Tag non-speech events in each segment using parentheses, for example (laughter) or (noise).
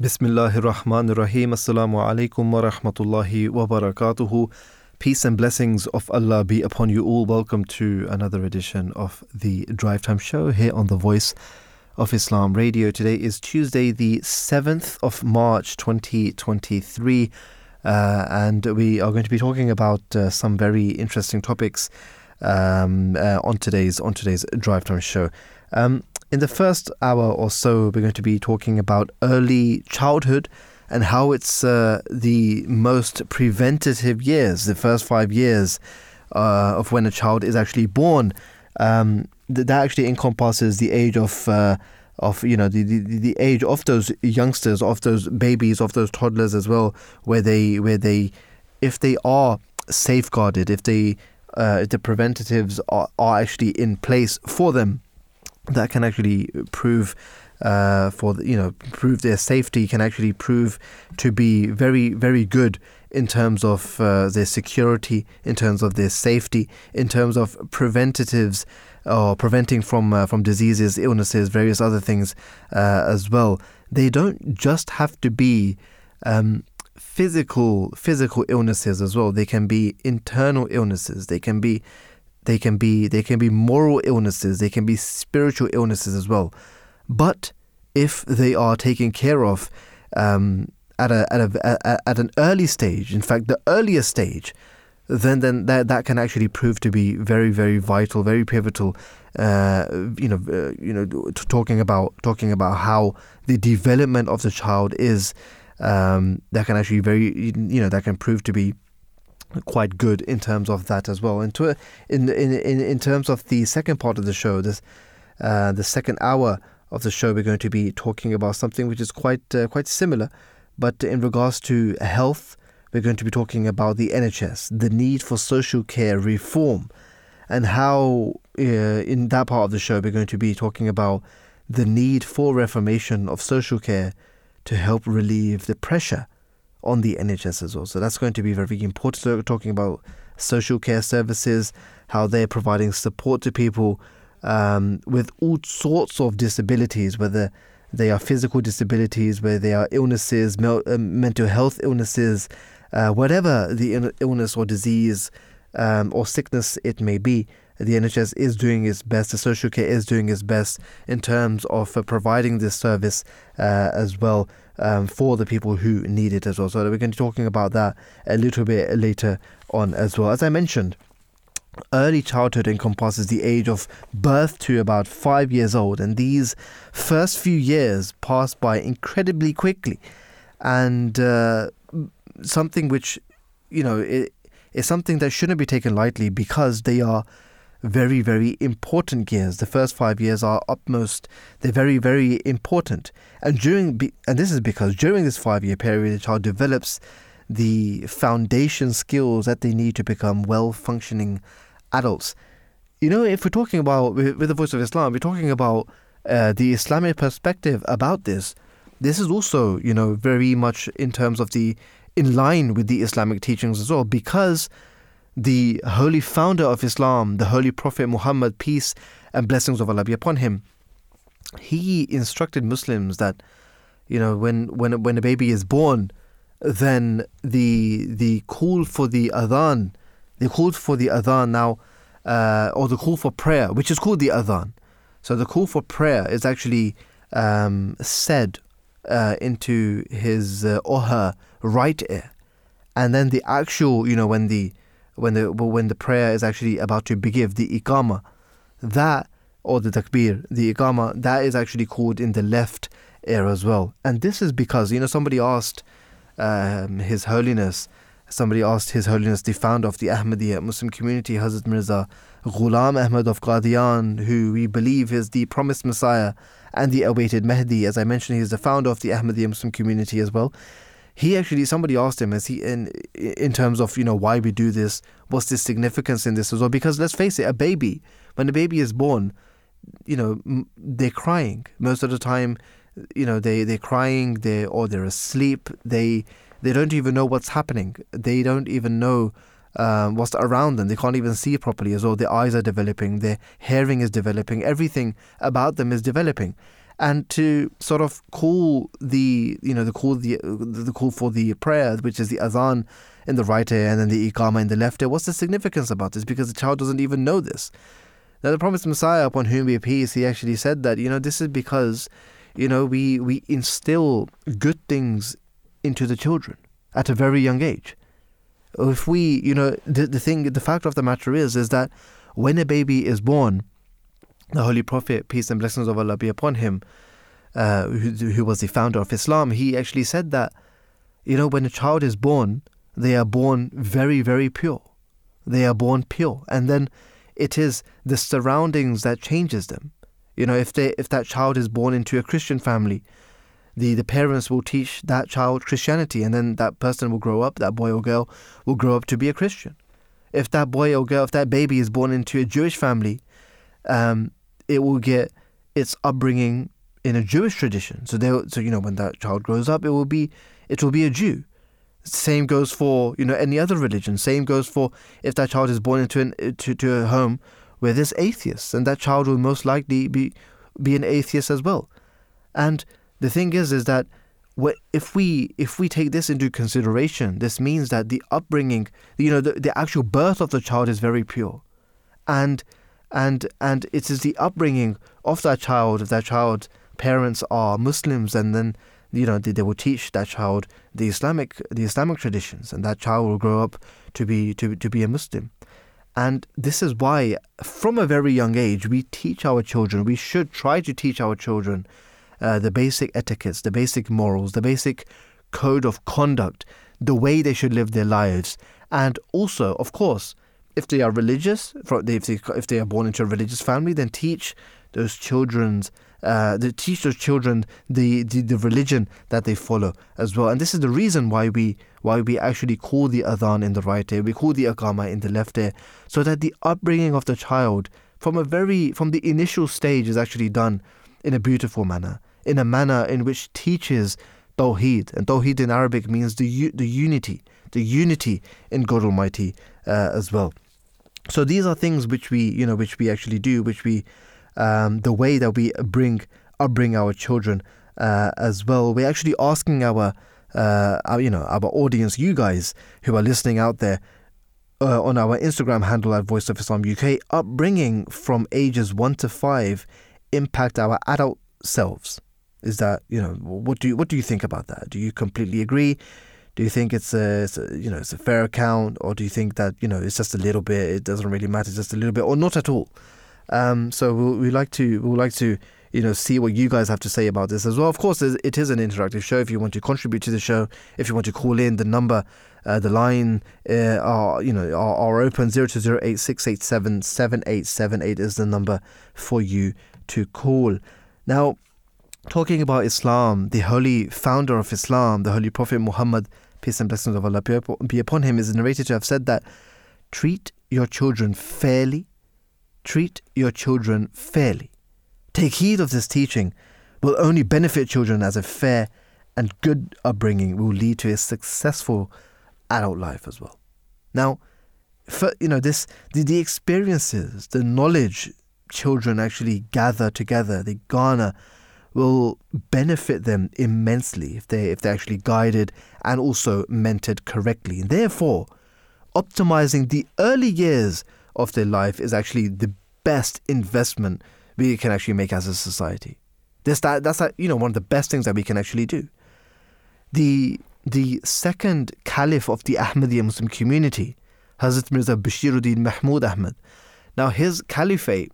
Bismillahir Rahmanir Rahim. Assalamu alaikum wa rahmatullahi wa barakatuhu. Peace and blessings of Allah be upon you all. Welcome to another edition of the Drive Time Show here on the Voice of Islam Radio. Today is Tuesday, the 7th of March 2023, uh, and we are going to be talking about uh, some very interesting topics um, uh, on today's on today's Drive Time Show. Um, in the first hour or so, we're going to be talking about early childhood and how it's uh, the most preventative years, the first five years uh, of when a child is actually born. Um, that actually encompasses the age of uh, of you know the, the the age of those youngsters, of those babies, of those toddlers as well, where they where they if they are safeguarded, if they uh, the preventatives are, are actually in place for them that can actually prove uh, for you know prove their safety can actually prove to be very very good in terms of uh, their security, in terms of their safety, in terms of preventatives or preventing from uh, from diseases, illnesses, various other things uh, as well. They don't just have to be um, physical physical illnesses as well. They can be internal illnesses. They can be they can be they can be moral illnesses, they can be spiritual illnesses as well. But if they are taken care of um, at a, at a at an early stage, in fact, the earlier stage, then then that that can actually prove to be very very vital, very pivotal. Uh, you know, uh, you know, talking about talking about how the development of the child is um, that can actually very you know that can prove to be quite good in terms of that as well. And to, in, in in in terms of the second part of the show, this uh, the second hour of the show, we're going to be talking about something which is quite uh, quite similar, but in regards to health, we're going to be talking about the NHS, the need for social care reform, and how uh, in that part of the show we're going to be talking about the need for reformation of social care to help relieve the pressure on the NHS as well. So that's going to be very important. So we're talking about social care services, how they're providing support to people um, with all sorts of disabilities, whether they are physical disabilities, whether they are illnesses, mel- uh, mental health illnesses, uh, whatever the illness or disease um, or sickness it may be. The NHS is doing its best, the social care is doing its best in terms of uh, providing this service uh, as well um, for the people who need it as well. So we're going to be talking about that a little bit later on as well. As I mentioned, early childhood encompasses the age of birth to about five years old, and these first few years pass by incredibly quickly, and uh, something which you know it, is something that shouldn't be taken lightly because they are very, very important years. The first five years are utmost, they're very, very important. And during, and this is because during this five year period, the child develops the foundation skills that they need to become well functioning adults. You know, if we're talking about, with the voice of Islam, we're talking about uh, the Islamic perspective about this. This is also, you know, very much in terms of the, in line with the Islamic teachings as well, because the holy founder of Islam, the Holy Prophet Muhammad, peace and blessings of Allah be upon him, he instructed Muslims that, you know, when, when, when a baby is born, then the the call for the adhan, the call for the adhan now, uh, or the call for prayer, which is called the adhan. So the call for prayer is actually um, said uh, into his uh, or her right ear, and then the actual, you know, when the when the when the prayer is actually about to begin, the iqama, that or the takbir, the iqama, that is actually called in the left ear as well. And this is because you know somebody asked um, His Holiness, somebody asked His Holiness, the founder of the Ahmadiyya Muslim community, Hazrat Mirza Ghulam Ahmad of Qadian, who we believe is the promised Messiah and the awaited Mahdi. As I mentioned, he is the founder of the Ahmadiyya Muslim community as well he actually somebody asked him as he in in terms of you know why we do this what's the significance in this as well? Because let's face it a baby when a baby is born you know they're crying. Most of the time you know they they're crying they or they're asleep. They they don't even know what's happening. They don't even know um, what's around them. They can't even see properly as well. Their eyes are developing. Their hearing is developing. Everything about them is developing and to sort of call the you know the call the the call for the prayer, which is the azan in the right ear and then the iqama in the left ear. What's the significance about this? Because the child doesn't even know this. Now, the promised Messiah, upon whom be peace, he actually said that you know this is because you know we we instill good things into the children at a very young age. If we, you know, the, the thing, the fact of the matter is, is that when a baby is born, the Holy Prophet, peace and blessings of Allah be upon him, uh, who, who was the founder of Islam, he actually said that, you know, when a child is born, they are born very, very pure. They are born pure. And then it is the surroundings that changes them. You know, if they if that child is born into a Christian family, the, the parents will teach that child Christianity and then that person will grow up, that boy or girl will grow up to be a Christian. If that boy or girl, if that baby is born into a Jewish family, um, it will get its upbringing in a Jewish tradition. So they, so you know, when that child grows up, it will be, it will be a Jew. Same goes for you know any other religion. Same goes for if that child is born into an to, to a home where there's atheists, and that child will most likely be be an atheist as well. And the thing is, is that if we if we take this into consideration, this means that the upbringing, you know, the, the actual birth of the child is very pure, and and and it is the upbringing of that child. If that child's parents are Muslims, and then you know they, they will teach that child the Islamic the Islamic traditions, and that child will grow up to be to to be a Muslim. And this is why, from a very young age, we teach our children. We should try to teach our children uh, the basic etiquettes, the basic morals, the basic code of conduct, the way they should live their lives, and also, of course, if they are religious, if they, if they are born into a religious family, then teach those children's uh, teach those children the, the, the religion that they follow as well. And this is the reason why we why we actually call the adhan in the right ear, we call the iqama in the left ear, so that the upbringing of the child from a very from the initial stage is actually done in a beautiful manner in a manner in which teaches Tawheed. And Tawheed in Arabic means the, the unity, the unity in God Almighty uh, as well. So these are things which we, you know, which we actually do, which we, um, the way that we bring, upbring our children uh, as well. We're actually asking our, uh, our, you know, our audience, you guys who are listening out there, uh, on our Instagram handle at Voice of Islam UK, upbringing from ages one to five impact our adult selves. Is that you know what do you what do you think about that? Do you completely agree? Do you think it's a, it's a, you know it's a fair account, or do you think that you know it's just a little bit? It doesn't really matter, just a little bit, or not at all? Um, so we we like to we like to you know see what you guys have to say about this as well. Of course, it is an interactive show. If you want to contribute to the show, if you want to call in, the number, uh, the line uh, are you know are, are open zero two zero eight six eight seven seven eight seven eight is the number for you to call. Now talking about Islam, the holy founder of Islam, the Holy Prophet Muhammad, peace and blessings of Allah be upon him, is narrated to have said that treat your children fairly, treat your children fairly. Take heed of this teaching will only benefit children as a fair and good upbringing will lead to a successful adult life as well. Now, for, you know this the, the experiences, the knowledge children actually gather together, they garner will benefit them immensely if they if they're actually guided and also mentored correctly. And therefore, optimizing the early years of their life is actually the best investment we can actually make as a society. That's that, that's that, you know one of the best things that we can actually do. The the second caliph of the Ahmadiyya Muslim community, Hazrat Mirza Bashiruddin Mahmud Ahmad. Now his caliphate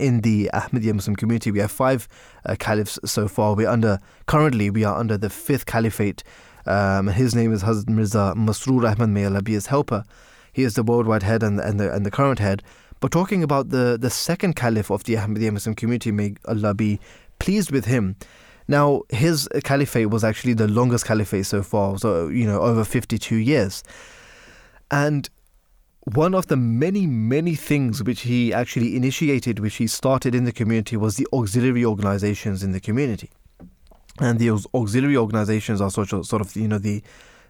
in the Ahmadiyya Muslim community. We have five uh, caliphs so far. We're under currently we are under the fifth caliphate. Um, his name is Hazrat Mirza Masroor Ahmad. May Allah be his helper. He is the worldwide head and, and the and the current head. But talking about the the second caliph of the Ahmadiyya Muslim community, may Allah be pleased with him. Now, his caliphate was actually the longest caliphate so far, so you know over fifty two years, and one of the many, many things which he actually initiated, which he started in the community, was the auxiliary organizations in the community. And the auxiliary organizations are sort of, sort of you know, the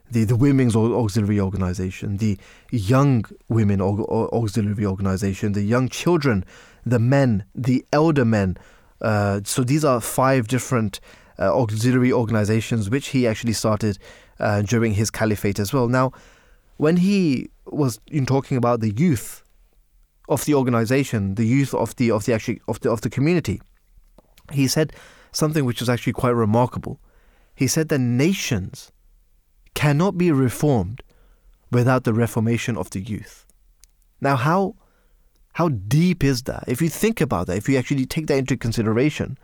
the, the women's auxiliary organization, the young women auxiliary organization, the young children, the men, the elder men Uh, so these are five different uh, auxiliary organizations which he actually started uh, during his caliphate as well. Now, when he was in talking about the youth of the organization, the youth of the of the actually of the of the community, he said something which was actually quite remarkable. He said that nations cannot be reformed without the reformation of the youth. Now, how how deep is that? If you think about that, if you actually take that into consideration,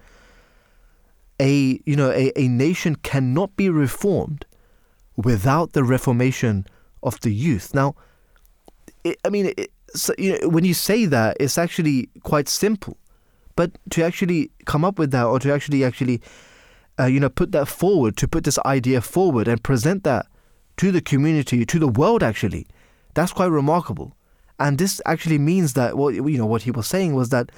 a you know a, a nation cannot be reformed without the reformation of the youth. Now, it, I mean, it, so, you know, when you say that, it's actually quite simple, but to actually come up with that, or to actually actually, uh, you know, put that forward, to put this idea forward and present that to the community, to the world, actually, that's quite remarkable. And this actually means that what you know what he was saying was that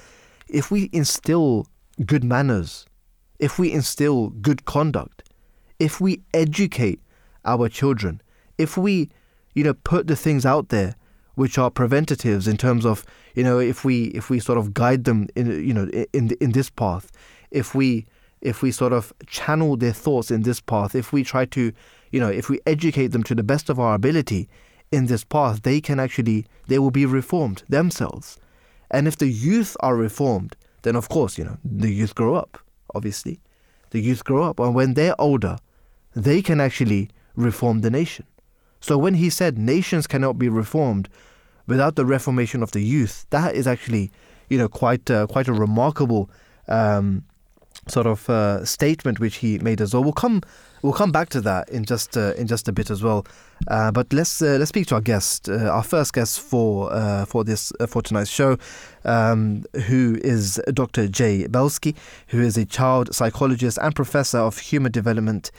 if we instill good manners, if we instill good conduct, if we educate our children, if we you know put the things out there which are preventatives in terms of you know if we if we sort of guide them in you know in in this path if we if we sort of channel their thoughts in this path if we try to you know if we educate them to the best of our ability in this path they can actually they will be reformed themselves. And if the youth are reformed then of course you know the youth grow up obviously. The youth grow up and when they're older they can actually reform the nation so when he said nations cannot be reformed without the reformation of the youth, that is actually, you know, quite uh, quite a remarkable um, sort of uh, statement which he made as well. We'll come we'll come back to that in just uh, in just a bit as well. Uh, but let's uh, let's speak to our guest, uh, our first guest for for this for tonight's show, um, who is Dr. Jay Belsky, who is a child psychologist and professor of human development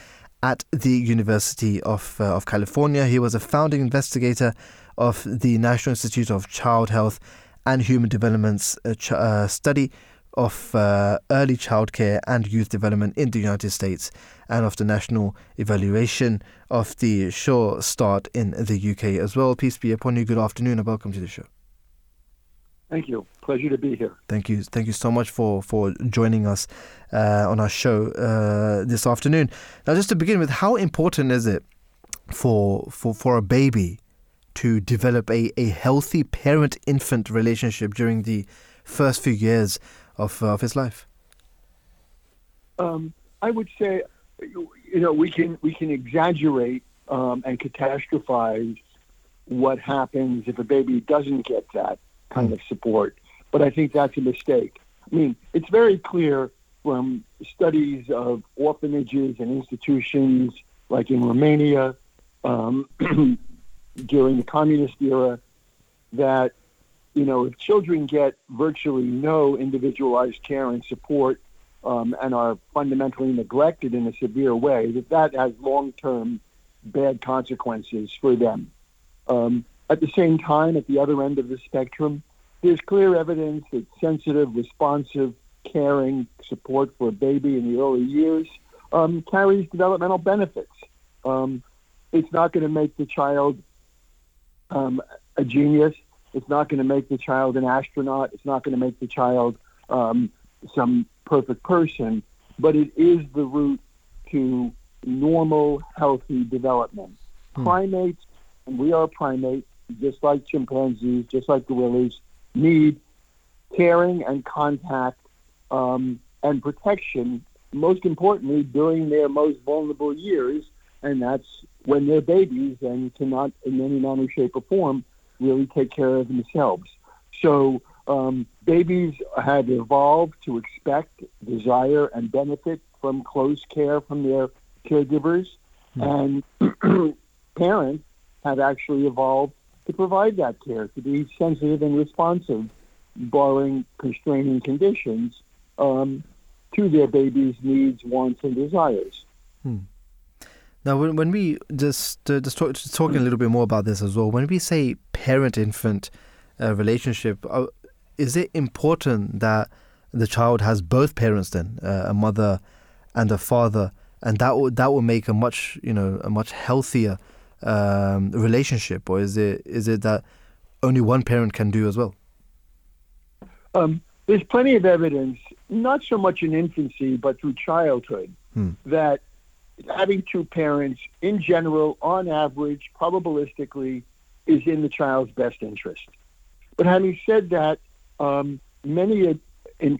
at the University of, uh, of California. He was a founding investigator of the National Institute of Child Health and Human Development's uh, ch- uh, study of uh, early childcare and youth development in the United States and of the national evaluation of the Sure Start in the UK as well. Peace be upon you. Good afternoon and welcome to the show. Thank you. Pleasure to be here. Thank you. Thank you so much for, for joining us uh, on our show uh, this afternoon. Now, just to begin with, how important is it for for, for a baby to develop a, a healthy parent infant relationship during the first few years of, uh, of his life? Um, I would say, you know, we can we can exaggerate um, and catastrophize what happens if a baby doesn't get that kind of support. But I think that's a mistake. I mean, it's very clear from studies of orphanages and institutions like in Romania um, (clears throat) during the communist era that you know if children get virtually no individualized care and support um, and are fundamentally neglected in a severe way that that has long-term bad consequences for them um, at the same time, at the other end of the spectrum, there's clear evidence that sensitive, responsive, caring support for a baby in the early years um, carries developmental benefits. Um, it's not going to make the child um, a genius. It's not going to make the child an astronaut. It's not going to make the child um, some perfect person, but it is the route to normal, healthy development. Hmm. Primates, and we are primates, just like chimpanzees, just like gorillas, need caring and contact um, and protection, most importantly, during their most vulnerable years. And that's when they're babies and cannot, in any manner, shape, or form, really take care of themselves. So um, babies have evolved to expect, desire, and benefit from close care from their caregivers. Mm. And (clears throat) parents have actually evolved to provide that care, to be sensitive and responsive, barring constraining conditions, um, to their baby's needs, wants, and desires. Hmm. Now, when, when we just uh, just, talk, just talking a little bit more about this as well, when we say parent-infant uh, relationship, uh, is it important that the child has both parents then, uh, a mother and a father, and that will that will make a much you know a much healthier um, relationship, or is it is it that only one parent can do as well? Um, there's plenty of evidence not so much in infancy, but through childhood, Hmm. that having two parents, in general, on average, probabilistically, is in the child's best interest. But having said that, um, many, a-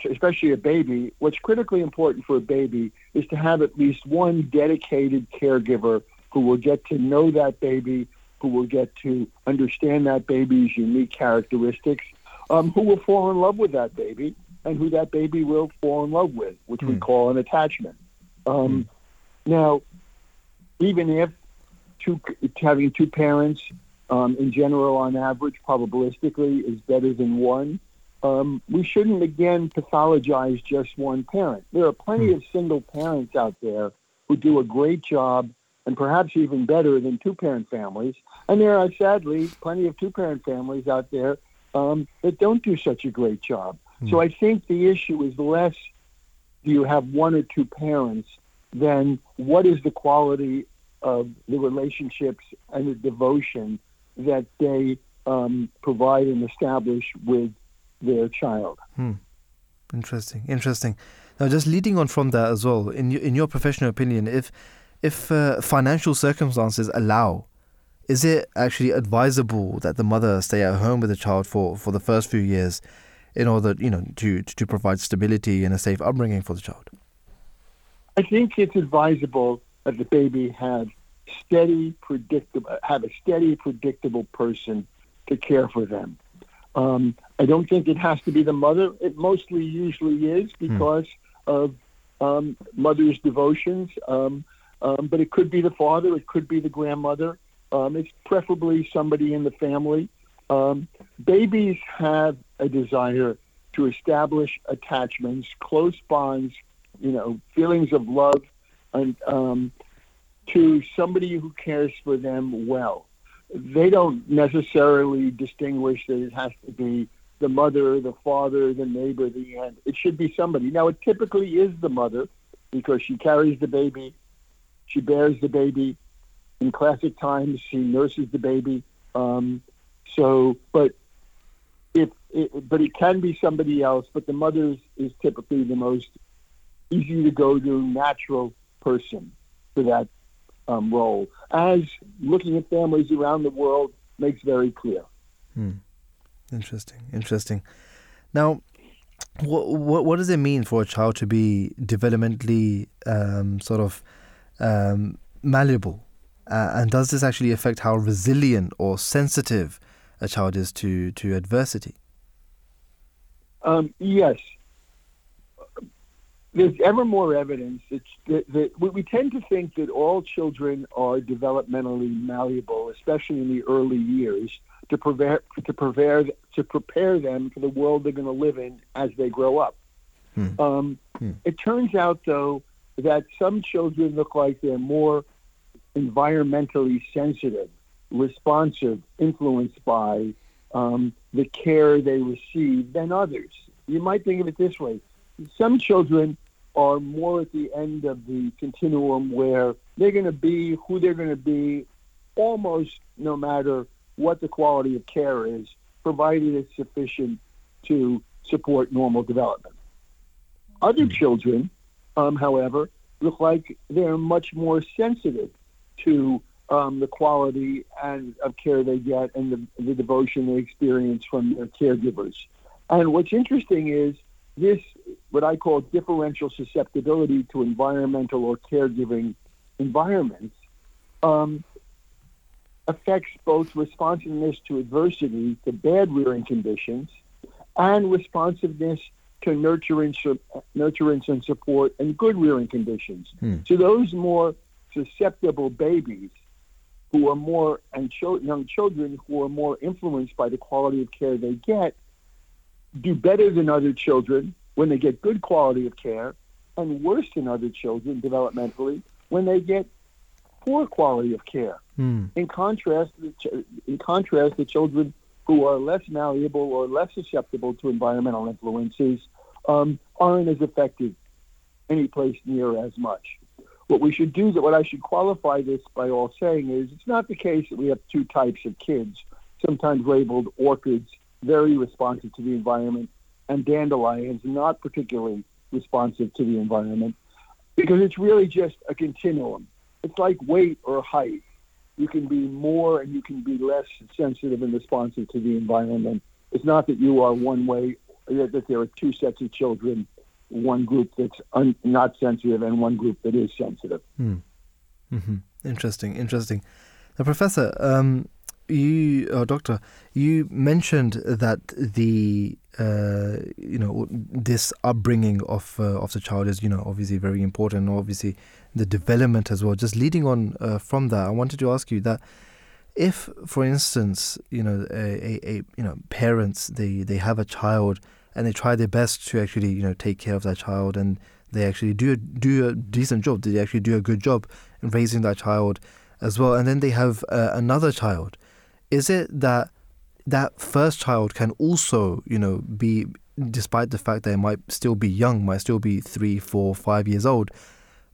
especially a baby, what's critically important for a baby is to have at least one dedicated caregiver who will get to know that baby, who will get to understand that baby's unique characteristics, um, who will fall in love with that baby, and who that baby will fall in love with, which we Hmm. call an attachment. Um, Now, even if two, having two parents, um, in general, on average, probabilistically, is better than one, um, we shouldn't again pathologize just one parent. There are plenty of single parents out there who do a great job and perhaps even better than two parent families. And there are sadly plenty of two parent families out there um, that don't do such a great job. So I think the issue is less do you have one or two parents than what is the quality of the relationships and the devotion that they um, provide and establish with their child. Interesting, interesting. Now, just leading on from that as well, in in your professional opinion, if if uh, financial circumstances allow, is it actually advisable that the mother stay at home with the child for, for the first few years, in order you know to to provide stability and a safe upbringing for the child? I think it's advisable that the baby have steady, predictable, have a steady, predictable person to care for them. Um, I don't think it has to be the mother. It mostly usually is because of um, mother's devotions. Um, um, but it could be the father. It could be the grandmother. Um, it's preferably somebody in the family. Um, babies have a desire to establish attachments, close bonds, you know, feelings of love, and um, to somebody who cares for them well. They don't necessarily distinguish that it has to be the mother, the father, the neighbor, the aunt. It should be somebody. Now, it typically is the mother because she carries the baby, she bears the baby. In classic times, she nurses the baby. Um, so, but if it, but it can be somebody else. But the mother is, typically the most easy to go to natural person for that um, role, as looking at families around the world makes very clear. Interesting, interesting. Now, what what what does it mean for a child to be developmentally um, sort of um, malleable, uh, and does this actually affect how resilient or sensitive a child is to to adversity? Um, yes. There's ever more evidence that, that, we tend to think that all children are developmentally malleable, especially in the early years, to prepare to prepare to prepare them for the world they're going to live in as they grow up. Hmm. Um, Hmm. It turns out, though, that some children look like they're more environmentally sensitive, responsive, influenced by um, the care they receive than others. You might think of it this way some children are more at the end of the continuum where they're going to be who they're going to be almost no matter what the quality of care is, provided it's sufficient to support normal development. Other children, um, however, look like they're much more sensitive to um, the quality and of care they get and the, the devotion they experience from their caregivers. And what's interesting is this, what I call differential susceptibility to environmental or caregiving environments, um, affects both responsiveness to adversity, to bad rearing conditions, and responsiveness to nurturance, nurturance and support and good rearing conditions. Hmm. So those more susceptible babies who are more and chil- young children who are more influenced by the quality of care they get do better than other children when they get good quality of care and worse than other children developmentally when they get poor quality of care. Hmm. In contrast, in contrast, the children who are less malleable or less susceptible to environmental influences um, aren't as affected any place near as much. What we should do, that what I should qualify this by all saying is, it's not the case that we have two types of kids, sometimes labeled orchids, very responsive to the environment, and dandelions, not particularly responsive to the environment because it's really just a continuum. It's like weight or height. You can be more and you can be less sensitive and responsive to the environment. It's not that you are one way, that there are two sets of children, one group that's un, not sensitive and one group that is sensitive. Hmm. Mm-hmm. Interesting, interesting. Now, Professor, um, you, uh, Doctor, you mentioned that the uh, you know this upbringing of uh, of the child is you know obviously very important. Obviously, the development as well. Just leading on uh, from that, I wanted to ask you that if, for instance, you know a, a, a, you know parents they they have a child and they try their best to actually you know take care of that child and they actually do do a decent job. They actually do a good job in raising that child as well, and then they have uh, another child. Is it that that first child can also, you know, be despite the fact that it might still be young, might still be three, four, five years old,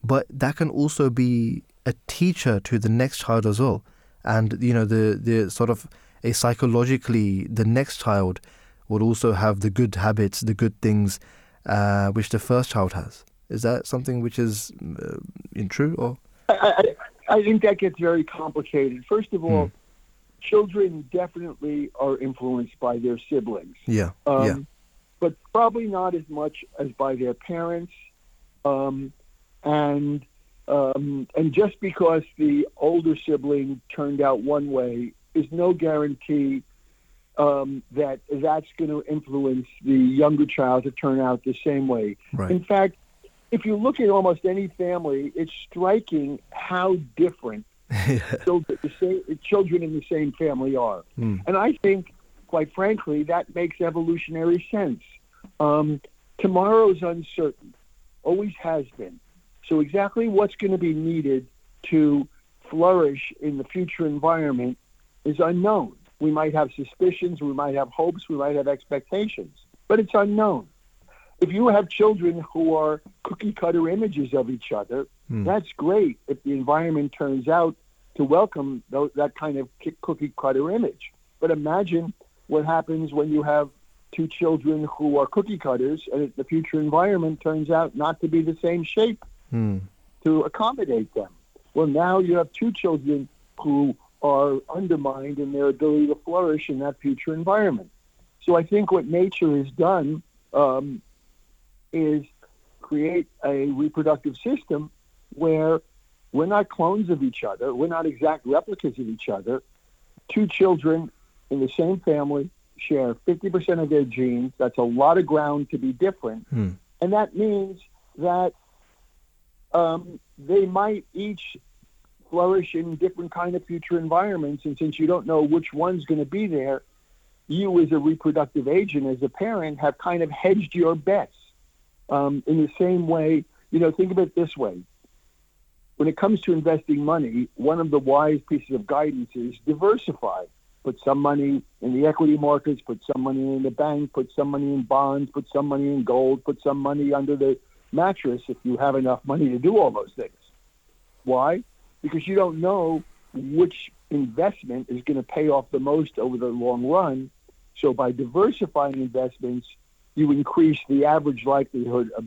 but that can also be a teacher to the next child as well. And you know, the the sort of a psychologically, the next child would also have the good habits, the good things, uh, which the first child has. Is that something which is uh, in true or? I, I, I think that gets very complicated. First of all. Hmm children definitely are influenced by their siblings. Yeah. Um, yeah. But probably not as much as by their parents. Um, and um, and just because the older sibling turned out one way is no guarantee um, that that's going to influence the younger child to turn out the same way. Right. In fact, if you look at almost any family, it's striking how different (laughs) children, same, children in the same family are. Mm. And I think, quite frankly, that makes evolutionary sense. Um, tomorrow's uncertain, always has been. So exactly what's going to be needed to flourish in the future environment is unknown. We might have suspicions, we might have hopes, we might have expectations, but it's unknown. If you have children who are cookie cutter images of each other, mm. that's great if the environment turns out to welcome those, that kind of cookie cutter image. But imagine what happens when you have two children who are cookie cutters and the future environment turns out not to be the same shape hmm. to accommodate them. Well, now you have two children who are undermined in their ability to flourish in that future environment. So I think what nature has done um, is create a reproductive system where we're not clones of each other. We're not exact replicas of each other. Two children in the same family share 50% of their genes. That's a lot of ground to be different. Hmm. And that means that um, they might each flourish in different kind of future environments. And since you don't know which one's going to be there, you as a reproductive agent, as a parent, have kind of hedged your bets um, in the same way. You know, think of it this way when it comes to investing money, one of the wise pieces of guidance is diversify. Put some money in the equity markets, put some money in the bank, put some money in bonds, put some money in gold, put some money under the mattress if you have enough money to do all those things. Why? Because you don't know which investment is going to pay off the most over the long run. So by diversifying investments, you increase the average likelihood of,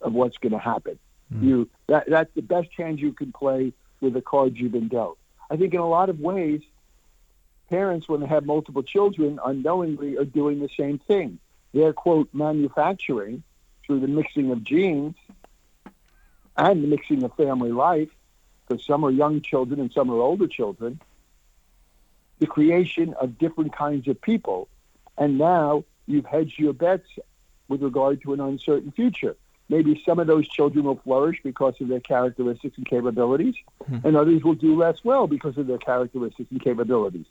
of what's going to happen. Mm. You that that's the best hand you can play with the cards you've been dealt. I think in a lot of ways, parents when they have multiple children unknowingly are doing the same thing. They're quote manufacturing through the mixing of genes and the mixing of family life, because some are young children and some are older children, the creation of different kinds of people. And now you've hedged your bets with regard to an uncertain future. Maybe some of those children will flourish because of their characteristics and capabilities, mm-hmm. and others will do less well because of their characteristics and capabilities.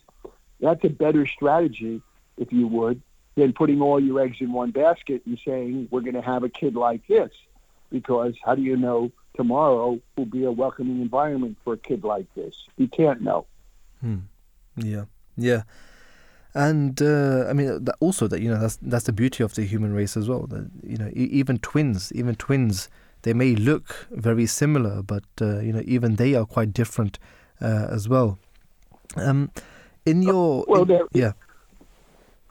That's a better strategy, if you would, than putting all your eggs in one basket and saying, we're going to have a kid like this. Because how do you know tomorrow will be a welcoming environment for a kid like this? You can't know. Hmm. Yeah. Yeah and uh, I mean also that you know that's that's the beauty of the human race as well. That you know even twins, even twins, they may look very similar, but uh, you know even they are quite different uh, as well. Um, in your well, in, yeah,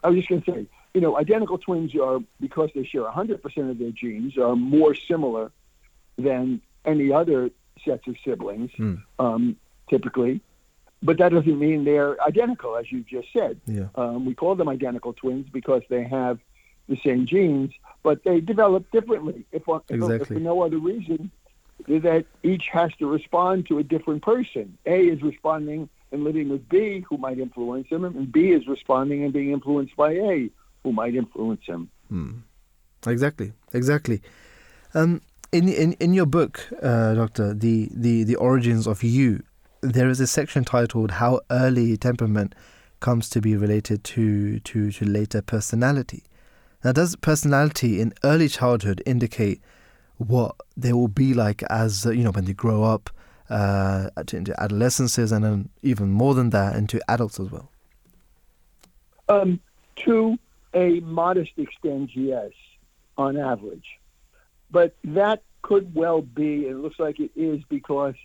I was just going to say you know, identical twins are because they share 100% of their genes are more similar than any other sets of siblings, Mm. um, typically. But that doesn't mean they're identical, as you just said. Yeah. Um, we call them identical twins because they have the same genes, but they develop differently. If, if, if for no other reason, that each has to respond to a different person. A is responding and living with B, who might influence him, and B is responding and being influenced by A, who might influence him. Exactly, exactly. Um, in in in your book, uh, Doctor, the, the the origins of you, there is a section titled "How Early Temperament Comes to Be Related to to to Later Personality." Now, does personality in early childhood indicate what they will be like as uh, you know when they grow up uh, into adolescences and then even more than that into adults as well? Um, to a modest extent, yes, on average. But that could well be, and it looks like it is, because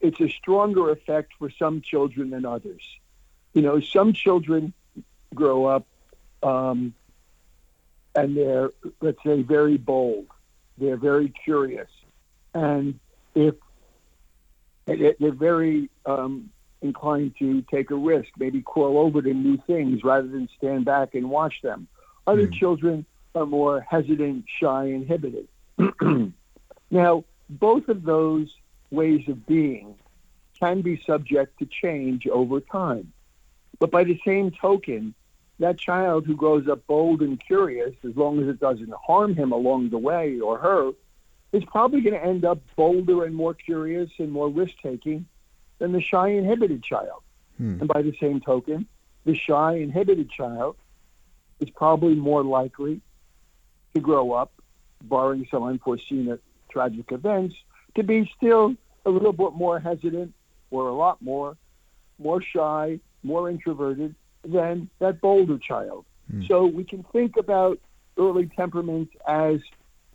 it's a stronger effect for some children than others. You know, some children grow up um, and they're, let's say, very bold. They're very curious. And if they- they're very um, inclined to take a risk, maybe crawl over to new things rather than stand back and watch them. Other Hmm. children are more hesitant, shy, inhibited. (clears throat) now, both of those ways of being can be subject to change over time. But by the same token, that child who grows up bold and curious, as long as it doesn't harm him along the way or her, is probably going to end up bolder and more curious and more risk taking than the shy, inhibited child. Hmm. And by the same token, the shy, inhibited child is probably more likely to grow up, barring some unforeseen tragic events, to be still a little bit more hesitant or a lot more, more shy, more introverted than that bolder child. Hmm. So we can think about early temperaments as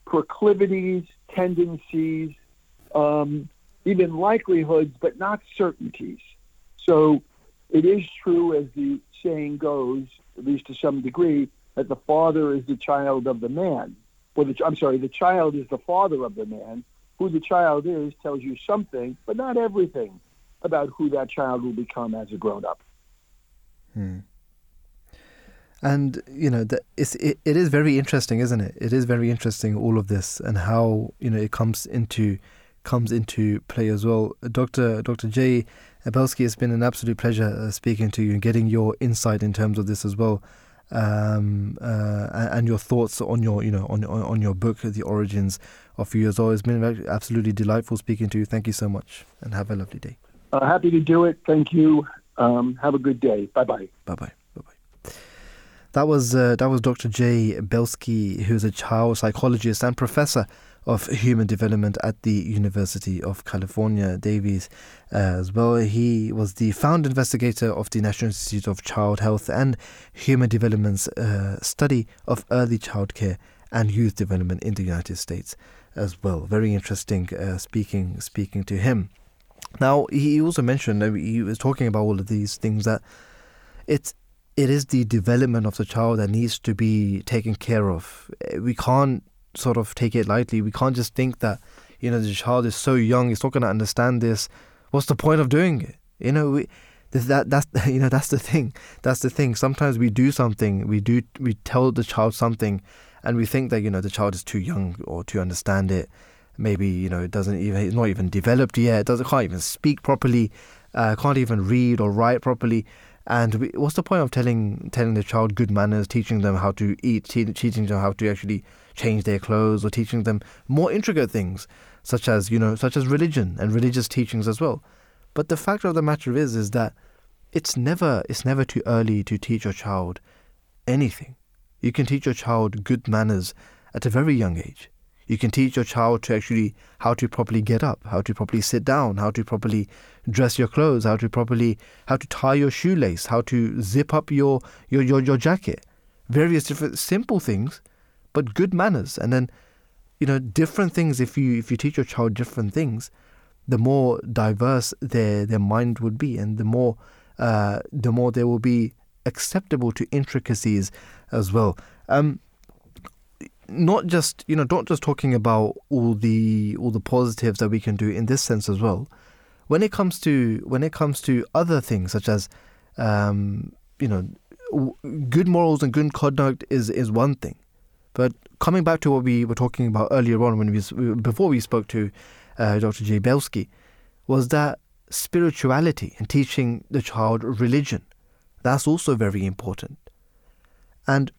proclivities, tendencies, um, even likelihoods, but not certainties. So it is true, as the saying goes, at least to some degree, that the father is the child of the man. Or the, I'm sorry, the child is the father of the man. Who the child is tells you something, but not everything about who that child will become as a grown up. Hmm. And you know it's it, it is very interesting, isn't it? It is very interesting all of this and how you know it comes into comes into play as well. Doctor Doctor Jay Belsky, it's been an absolute pleasure uh, speaking to you and getting your insight in terms of this as well, um, uh, and, your thoughts on your you know on on, your book, the origins of you as well. It's been absolutely delightful speaking to you. Thank you so much, and have a lovely day. Uh, happy to do it. Thank you. Um, have a good day. Bye bye. Bye bye. Bye bye. That was uh, that was Dr. Jay Belsky, who's a child psychologist and professor of human development at the University of California, Davis, uh, as well. He was the found investigator of the National Institute of Child Health and Human Development's uh, study of early childcare and youth development in the United States, as well. Very interesting. Uh, speaking speaking to him. Now he also mentioned he was talking about all of these things that it's it is the development of the child that needs to be taken care of. We can't sort of take it lightly. We can't just think that you know the child is so young, he's not going to understand this. What's the point of doing it? You know, we, that that's (laughs) you know that's the thing. That's the thing. Sometimes we do something, we do we tell the child something, and we think that you know the child is too young or to understand it. Maybe you know it doesn't even it's not even developed yet. It doesn't can't even speak properly, uh, can't even read or write properly. And we, what's the point of telling telling the child good manners, teaching them how to eat, te- teaching them how to actually change their clothes, or teaching them more intricate things, such as you know, such as religion and religious teachings as well. But the fact of the matter is, is that it's never it's never too early to teach your child anything. You can teach your child good manners at a very young age. You can teach your child to actually how to properly get up, how to properly sit down, how to properly dress your clothes, how to properly how to tie your shoelace, how to zip up your your your, your jacket. Various different simple things, but good manners. And then, you know, different things if you if you teach your child different things, the more diverse their their mind would be and the more uh, the more they will be acceptable to intricacies as well. Um, not just you know not just talking about all the all the positives that we can do in this sense as well when it comes to when it comes to other things such as um, you know good morals and good conduct is is one thing but coming back to what we were talking about earlier on when we before we spoke to uh, Dr. J. Belsky was that spirituality and teaching the child religion that's also very important and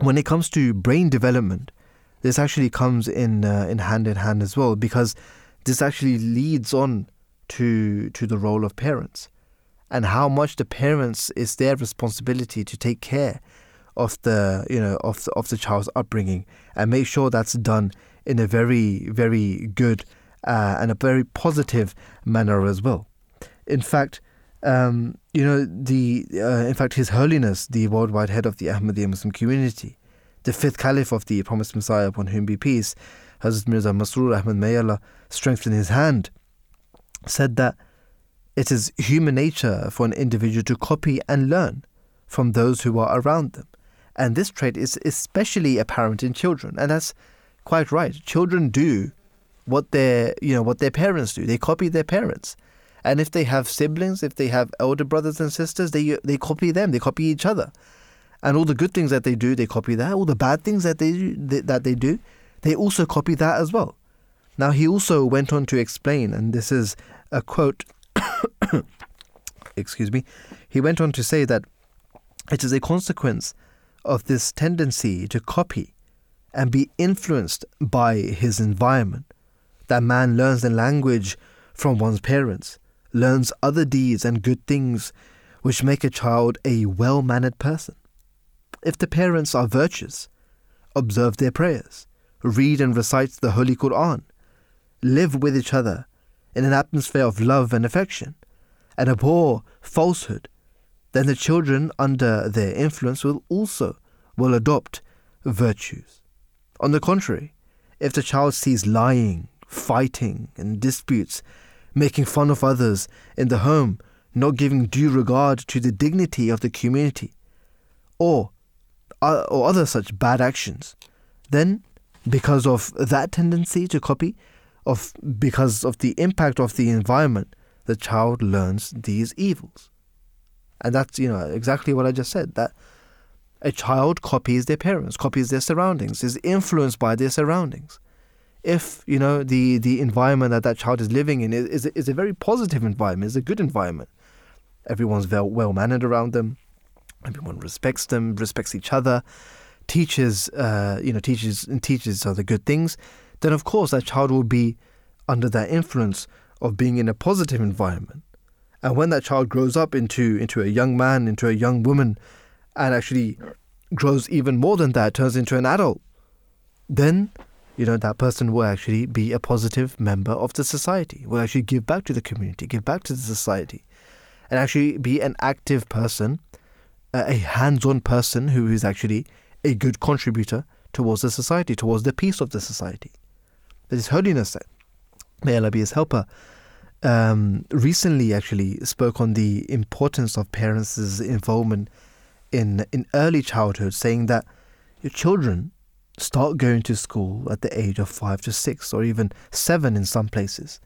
when it comes to brain development, this actually comes in uh, in hand in hand as well because this actually leads on to to the role of parents and how much the parents is their responsibility to take care of the you know of the, of the child's upbringing and make sure that's done in a very very good uh, and a very positive manner as well. In fact, um, you know, the uh, in fact, His Holiness, the worldwide head of the Ahmadiyya Muslim community, the fifth caliph of the promised Messiah, upon whom be peace, Hazrat Mirza Masroor Ahmad may Allah strengthen his hand, said that it is human nature for an individual to copy and learn from those who are around them. And this trait is especially apparent in children, and that's quite right. Children do what their you know what their parents do. They copy their parents. And if they have siblings, if they have older brothers and sisters, they they copy them. They copy each other. And all the good things that they do, they copy that. All the bad things that they that they do, they also copy that as well. Now he also went on to explain, and this is a quote. (coughs) excuse me. He went on to say that it is a consequence of this tendency to copy and be influenced by his environment that man learns the language from one's parents learns other deeds and good things which make a child a well mannered person. If the parents are virtuous, observe their prayers, read and recite the Holy Quran, live with each other in an atmosphere of love and affection, and abhor falsehood, then the children under their influence will also will adopt virtues. On the contrary, if the child sees lying, fighting, and disputes making fun of others in the home, not giving due regard to the dignity of the community, or, uh, or other such bad actions, then because of that tendency to copy, of because of the impact of the environment, the child learns these evils. And that's, you know, exactly what I just said. That a child copies their parents, copies their surroundings, is influenced by their surroundings if you know the the environment that that child is living in is is, is a very positive environment, is a good environment. Everyone's well mannered around them. Everyone respects them, respects each other, teaches uh, you know teaches and teaches other good things. Then of course that child will be under that influence of being in a positive environment. And when that child grows up into into a young man, into a young woman, and actually grows even more than that, turns into an adult, then you know, that person will actually be a positive member of the society, will actually give back to the community, give back to the society, and actually be an active person, a hands on person who is actually a good contributor towards the society, towards the peace of the society. That His Holiness said, may Allah be His helper, um, recently actually spoke on the importance of parents' involvement in, in early childhood, saying that your children start going to school at the age of five to six or even seven in some places.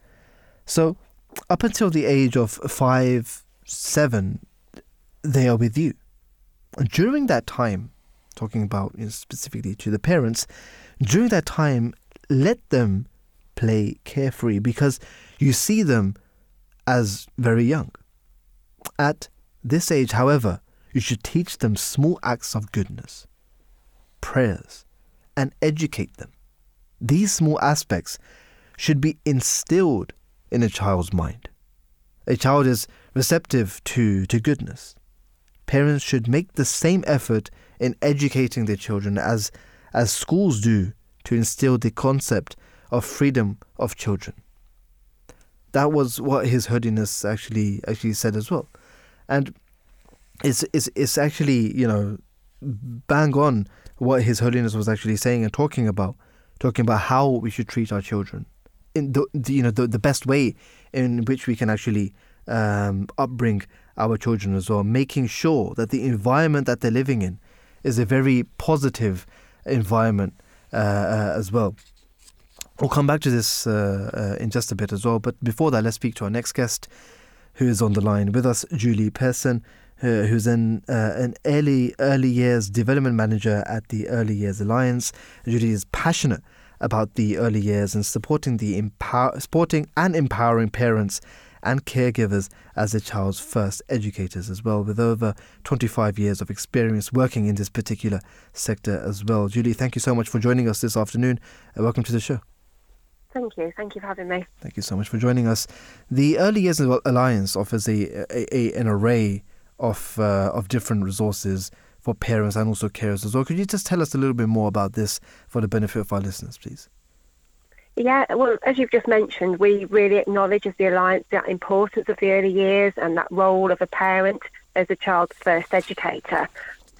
So, up until the age of five, seven, they are with you. During that time, talking about you know, specifically to the parents, during that time, let them play carefree because you see them as very young. At this age, however, you should teach them small acts of goodness, prayers, and educate them. These small aspects should be instilled in a child's mind. A child is receptive to, to goodness. Parents should make the same effort in educating their children as, as schools do to instill the concept of freedom of children. That was what His Holiness actually actually said as well. And it's, it's, it's actually, you know, bang on what His Holiness was actually saying and talking about, talking about how we should treat our children in the, the you know the, the best way in which we can actually um, upbring our children as well, making sure that the environment that they're living in is a very positive environment uh, uh, as well. We'll come back to this uh, uh, in just a bit as well. But before that, let's speak to our next guest, who is on the line with us, Julie Pearson, uh, who's an uh, an early early years development manager at the Early Years Alliance. Julie is passionate about the early years and supporting the empower, supporting and empowering parents and caregivers as a child's first educators as well, with over 25 years of experience working in this particular sector as well. Julie, thank you so much for joining us this afternoon. and welcome to the show. Thank you. Thank you for having me. Thank you so much for joining us. The Early Years Alliance offers a, a, a an array of uh, of different resources for parents and also carers as well. Could you just tell us a little bit more about this for the benefit of our listeners, please? Yeah, well, as you've just mentioned, we really acknowledge as the Alliance the importance of the early years and that role of a parent as a child's first educator.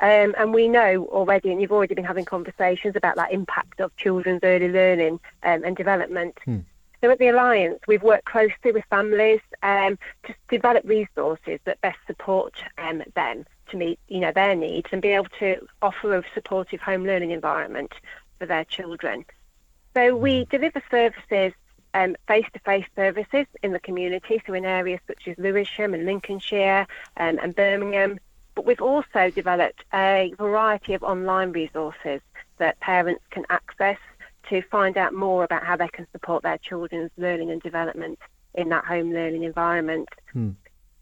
Um, and we know already, and you've already been having conversations about that impact of children's early learning um, and development. Hmm. So at the Alliance, we've worked closely with families um, to develop resources that best support um, them to meet, you know, their needs and be able to offer a supportive home learning environment for their children. So we hmm. deliver services, um, face-to-face services in the community, so in areas such as Lewisham and Lincolnshire um, and Birmingham, but we've also developed a variety of online resources that parents can access to find out more about how they can support their children's learning and development in that home learning environment. Hmm.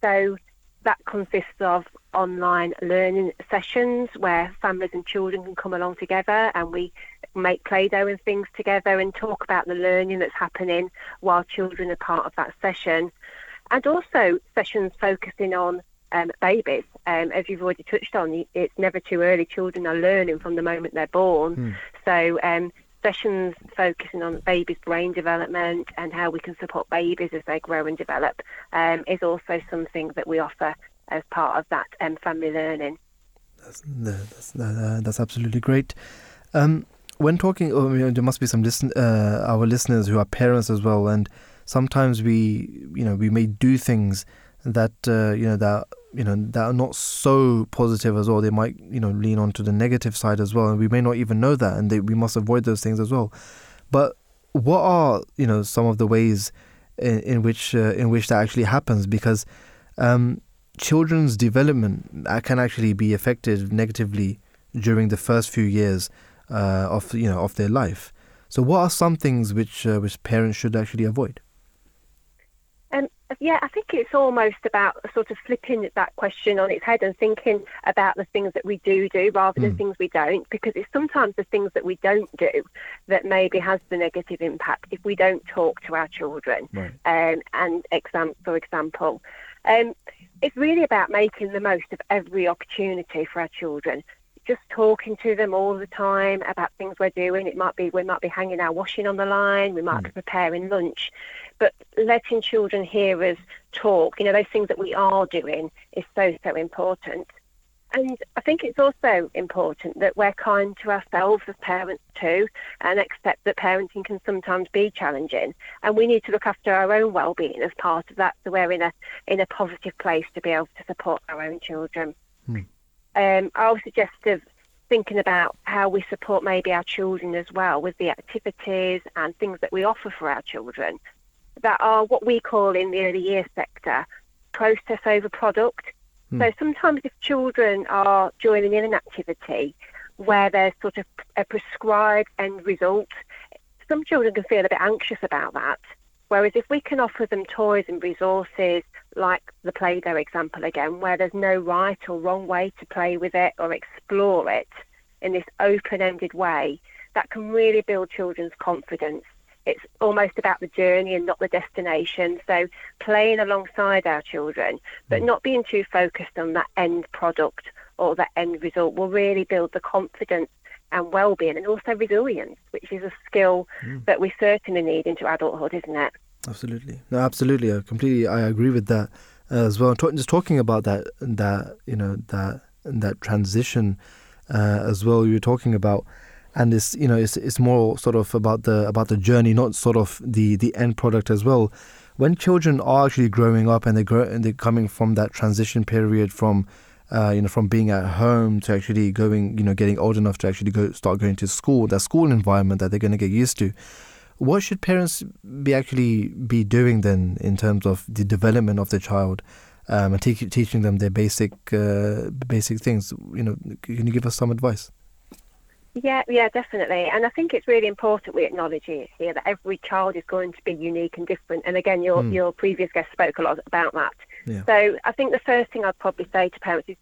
So that consists of online learning sessions where families and children can come along together and we make Play-Doh and things together and talk about the learning that's happening while children are part of that session. And also sessions focusing on um, babies. Um, as you've already touched on, it's never too early. Children are learning from the moment they're born. Mm. So um, sessions focusing on babies' brain development and how we can support babies as they grow and develop um, is also something that we offer as part of that um, family learning. That's, that's, uh, that's absolutely great. Um, when talking, oh, you know, there must be some listen, uh, our listeners who are parents as well, and sometimes we, you know, we may do things that uh, you know that you know that are not so positive as well. They might you know lean onto the negative side as well, and we may not even know that, and they, we must avoid those things as well. But what are you know some of the ways in, in which uh, in which that actually happens? Because um, children's development can actually be affected negatively during the first few years uh, of you know of their life. So, what are some things which uh, which parents should actually avoid? Um, yeah, I think it's almost about sort of flipping that question on its head and thinking about the things that we do do rather than mm. things we don't, because it's sometimes the things that we don't do that maybe has the negative impact if we don't talk to our children. Right. Um, and exam, for example, um, it's really about making the most of every opportunity for our children just talking to them all the time about things we're doing. It might be we might be hanging our washing on the line, we might mm. be preparing lunch, but letting children hear us talk, you know, those things that we are doing is so so important. And I think it's also important that we're kind to ourselves as parents too, and accept that parenting can sometimes be challenging, and we need to look after our own well-being as part of that, so we're in a in a positive place to be able to support our own children. Hmm um, I was suggestive thinking about how we support maybe our children as well with the activities and things that we offer for our children that are what we call in the early years sector process over product. Hmm. So sometimes if children are joining in an activity where there's sort of a prescribed end result, some children can feel a bit anxious about that. Whereas if we can offer them toys and resources like the Play-Doh example again, where there's no right or wrong way to play with it or explore it in this open-ended way, that can really build children's confidence. It's almost about the journey and not the destination. So playing alongside our children, but not being too focused on that end product or that end result will really build the confidence and well-being and also resilience, which is a skill mm. that we certainly need into adulthood, isn't it? Absolutely, no, absolutely. I completely, I agree with that as well. just talking about that, that you know, that that transition uh, as well. You were talking about, and it's you know, it's it's more sort of about the about the journey, not sort of the the end product as well. When children are actually growing up and they grow and they're coming from that transition period from uh, you know, from being at home to actually going, you know, getting old enough to actually go start going to school, that school environment that they're going to get used to. What should parents be actually be doing then in terms of the development of the child um, and te- teaching them their basic uh, basic things? You know, can you give us some advice? Yeah, yeah, definitely. And I think it's really important we acknowledge here that every child is going to be unique and different. And again, your mm. your previous guest spoke a lot about that. Yeah. So I think the first thing I'd probably say to parents is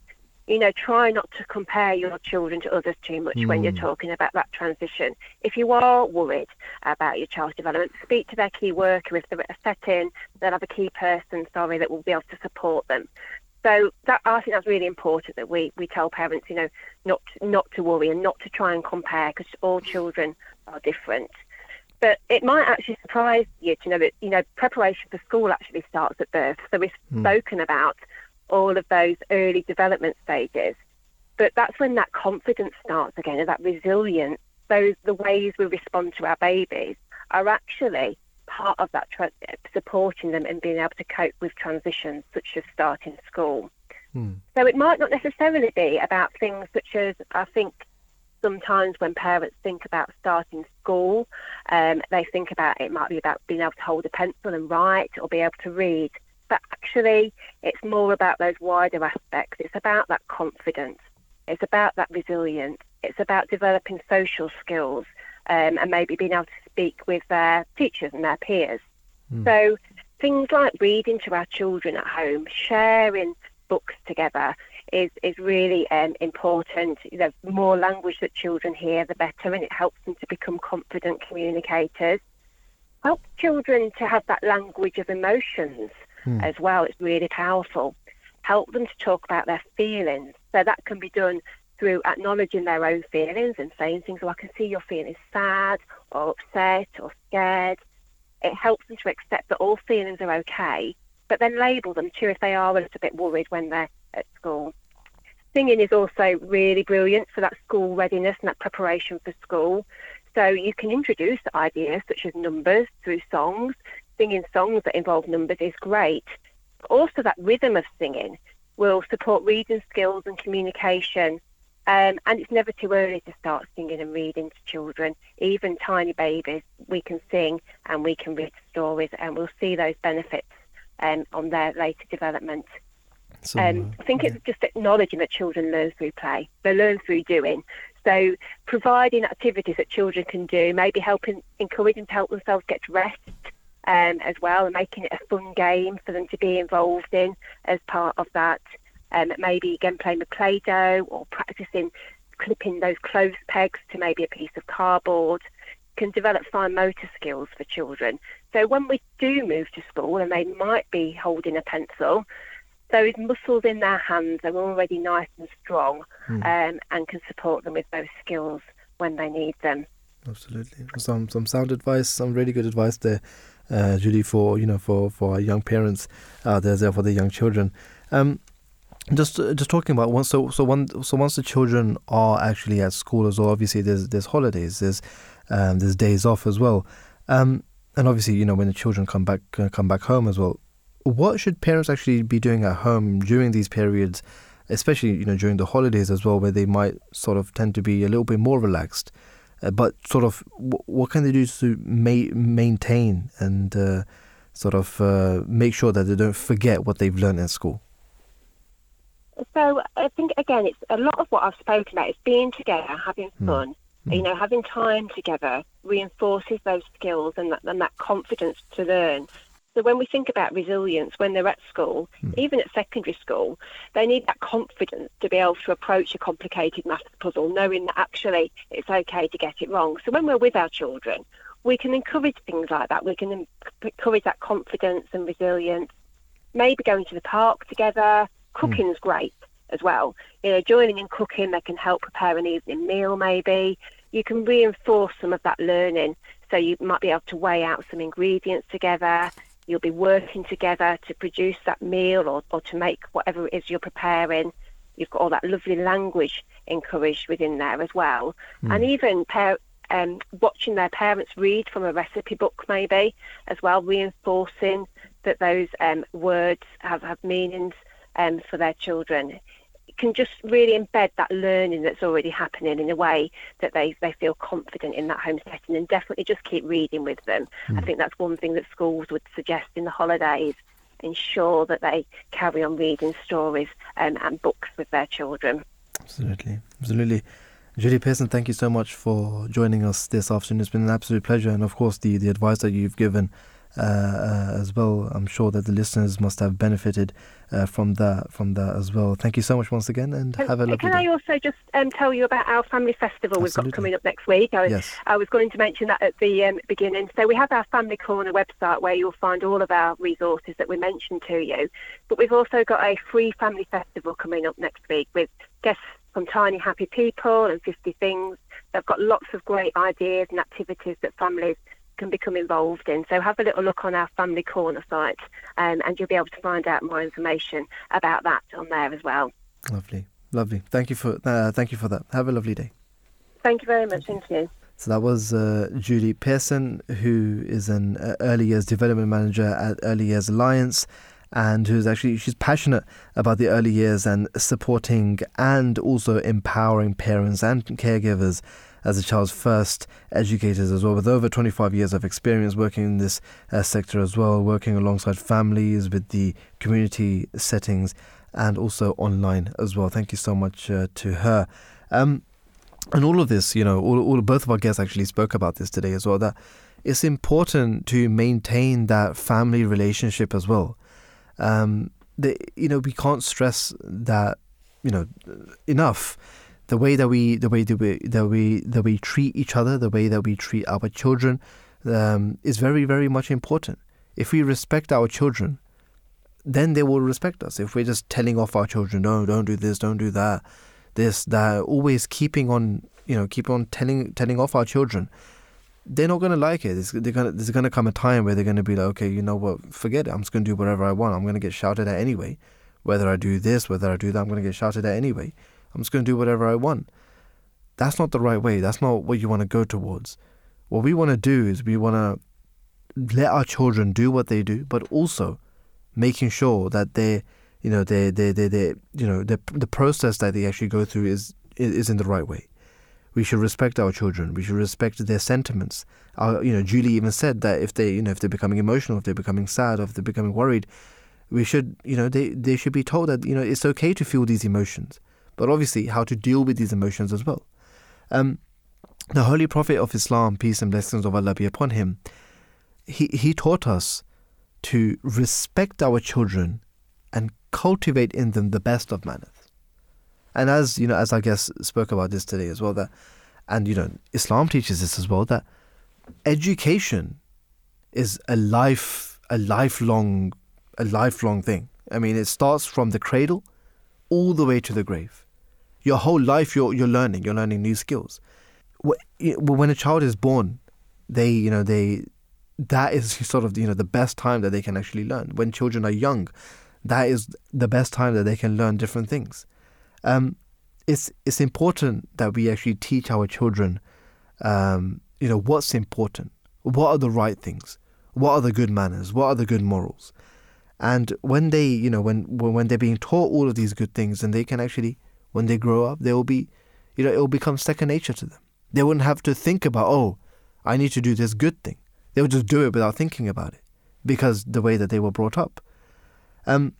you know, try not to compare your children to others too much mm. when you're hmm. talking about that transition. If you are worried about your child's development, speak to their key worker. If they're at a setting, they'll have a key person, sorry, that will be able to support them. So that I think that's really important that we, we tell parents, you know, not not to worry and not to try and compare because all children are different. But it might actually surprise you to know that you know preparation for school actually starts at birth. So we've mm. spoken about all of those early development stages. But that's when that confidence starts again, and that resilience. Those the ways we respond to our babies are actually part of that tra- supporting them and being able to cope with transitions such as starting school. Hmm. So it might not necessarily be about things such as I think sometimes when parents think about starting school, um, they think about it might be about being able to hold a pencil and write or be able to read but actually it's more about those wider aspects. It's about that confidence. It's about that resilience. It's about developing social skills um, and maybe being able to speak with their teachers and their peers. Mm. So things like reading to our children at home, sharing books together is, is really um, important. The more language that children hear, the better, and it helps them to become confident communicators. Help children to have that language of emotions mm. as well. It's really powerful. Help them to talk about their feelings. So that can be done through acknowledging their own feelings and saying things like, I can see you're feeling sad or upset or scared. It helps them to accept that all feelings are okay, but then label them too if they are a little bit worried when they're at school. Singing is also really brilliant for that school readiness and that preparation for school. So you can introduce ideas such as numbers through songs singing songs that involve numbers is great. But also, that rhythm of singing will support reading skills and communication. Um, and it's never too early to start singing and reading to children. Even tiny babies, we can sing and we can read stories, and we'll see those benefits um, on their later development. So, um, I think yeah. it's just acknowledging that children learn through play. They learn through doing. So providing activities that children can do, maybe helping, encouraging to help themselves get rest um, as well, and making it a fun game for them to be involved in as part of that. Um, maybe again playing with Play-Doh or practicing clipping those clothes pegs to maybe a piece of cardboard can develop fine motor skills for children. So when we do move to school and they might be holding a pencil, those muscles in their hands are already nice and strong mm. um, and can support them with those skills when they need them. Absolutely. Some some sound advice, some really good advice there uh, Julie, for you know for for young parents out there, there for the young children. Um, just just talking about once so so one so once the children are actually at school as well. Obviously, there's there's holidays, there's um, there's days off as well, um, and obviously you know when the children come back uh, come back home as well. What should parents actually be doing at home during these periods, especially you know during the holidays as well, where they might sort of tend to be a little bit more relaxed? Uh, but sort of w- what can they do to ma- maintain and uh, sort of uh, make sure that they don't forget what they've learned in school? So I think again, it's a lot of what I've spoken about is being together, having hmm. fun. Mm. You know, having time together reinforces those skills and that, and that confidence to learn. So when we think about resilience when they're at school, mm. even at secondary school, they need that confidence to be able to approach a complicated maths puzzle, knowing that actually it's okay to get it wrong. So when we're with our children, we can encourage things like that. We can encourage that confidence and resilience. Maybe going to the park together. Cooking's mm. great as well. You know, joining in cooking, they can help prepare an evening meal maybe. You can reinforce some of that learning. So you might be able to weigh out some ingredients together. You'll be working together to produce that meal or, or to make whatever it is you're preparing. You've got all that lovely language encouraged within there as well. Mm. And even par- um, watching their parents read from a recipe book, maybe as well, reinforcing that those um, words have, have meanings um, for their children. It can just really embed that learning that's already happening in a way that they, they feel confident in that home setting and definitely just keep reading with them. Mm. I think that's one thing that schools would suggest in the holidays ensure that they carry on reading stories um, and books with their children. Absolutely, absolutely. Julie Pearson, thank you so much for joining us this afternoon. It's been an absolute pleasure, and of course, the, the advice that you've given as well. I'm sure that the listeners must have benefited uh, from that from that as well. Thank you so much once again, and can, have a lovely Can day. I also just um, tell you about our family festival Absolutely. we've got coming up next week? I, yes. I was going to mention that at the um, beginning. So we have our Family Corner website where you'll find all of our resources that we mentioned to you. But we've also got a free family festival coming up next week with guests from Tiny Happy People and 50 Things. They've got lots of great ideas and activities that families can become involved in. So have a little look on our Family Corner site um, and you'll be able to find out more information about that on there as well. Lovely, lovely. Thank you for uh, thank you for that. Have a lovely day. Thank you very much. Thank you. So that was uh, Julie Pearson, who is an uh, early years development manager at Early Years Alliance, and who's actually she's passionate about the early years and supporting and also empowering parents and caregivers as a child's first educators as well, with over 25 years of experience working in this uh, sector as well, working alongside families with the community settings and also online as well. Thank you so much uh, to her. Um, and all of this, you know, all, all both of our guests actually spoke about this today as well. That it's important to maintain that family relationship as well. Um, the, you know, we can't stress that, you know, enough the way that we the way that we that we that we treat each other, the way that we treat our children, um, is very very much important. If we respect our children, then they will respect us. If we're just telling off our children, no, don't do this, don't do that, this that, always keeping on, you know, keep on telling telling off our children, they're not gonna like it. It's, they're gonna, there's gonna come a time where they're gonna be like, okay, you know what, forget it. I'm just gonna do whatever I want. I'm gonna get shouted at anyway. Whether I do this, whether I do that, I'm gonna get shouted at anyway. I'm just going to do whatever I want. That's not the right way. That's not what you want to go towards. What we want to do is we want to let our children do what they do, but also making sure that they, you know, they, they, they, they you know, the the process that they actually go through is is in the right way. We should respect our children. We should respect their sentiments. Our, you know, Julie even said that if they, you know, if they're becoming emotional, if they're becoming sad, if they're becoming worried, we should, you know, they they should be told that you know it's okay to feel these emotions but obviously how to deal with these emotions as well. Um, the Holy Prophet of Islam, peace and blessings of Allah be upon him, he, he taught us to respect our children and cultivate in them the best of manners. And as you know, as I guess spoke about this today as well, that and you know, Islam teaches this as well that education is a life a lifelong a lifelong thing. I mean, it starts from the cradle all the way to the grave your whole life you're you're learning you're learning new skills. When a child is born they you know they that is sort of you know the best time that they can actually learn. When children are young that is the best time that they can learn different things. Um, it's it's important that we actually teach our children um, you know what's important. What are the right things? What are the good manners? What are the good morals? And when they you know when when they're being taught all of these good things and they can actually when they grow up, they will be, you know, it will become second nature to them. They wouldn't have to think about, oh, I need to do this good thing. They would just do it without thinking about it because the way that they were brought up. Um,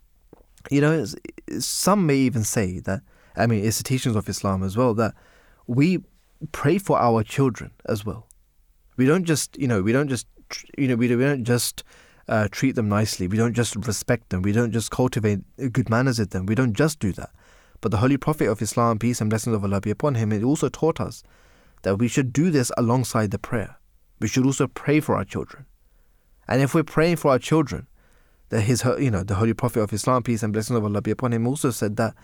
you know, some may even say that, I mean, it's the teachings of Islam as well, that we pray for our children as well. We don't just, you know, we don't just, you know, we don't just uh, treat them nicely. We don't just respect them. We don't just cultivate good manners with them. We don't just do that. But the Holy Prophet of Islam, peace and blessings of Allah be upon him, he also taught us that we should do this alongside the prayer. We should also pray for our children. And if we're praying for our children, that his, you know, the Holy Prophet of Islam, peace and blessings of Allah be upon him, also said that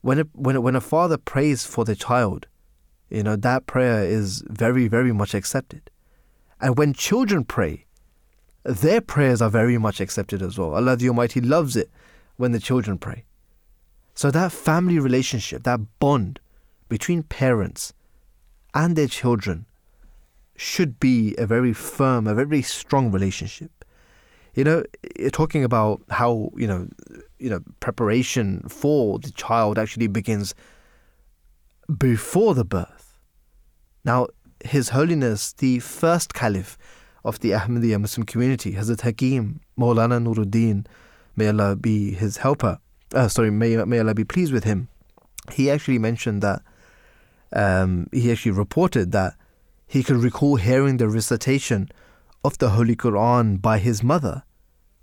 when a, when a, when a father prays for the child, you know, that prayer is very, very much accepted. And when children pray, their prayers are very much accepted as well. Allah the Almighty loves it when the children pray. So that family relationship, that bond between parents and their children should be a very firm, a very strong relationship. You know, talking about how you know, you know, preparation for the child actually begins before the birth. Now, His Holiness, the first Caliph of the Ahmadiyya Muslim community, Hazrat Hakim Maulana Nuruddin, may Allah be his helper. Uh, sorry, may, may Allah be pleased with him. He actually mentioned that um, he actually reported that he could recall hearing the recitation of the Holy Quran by his mother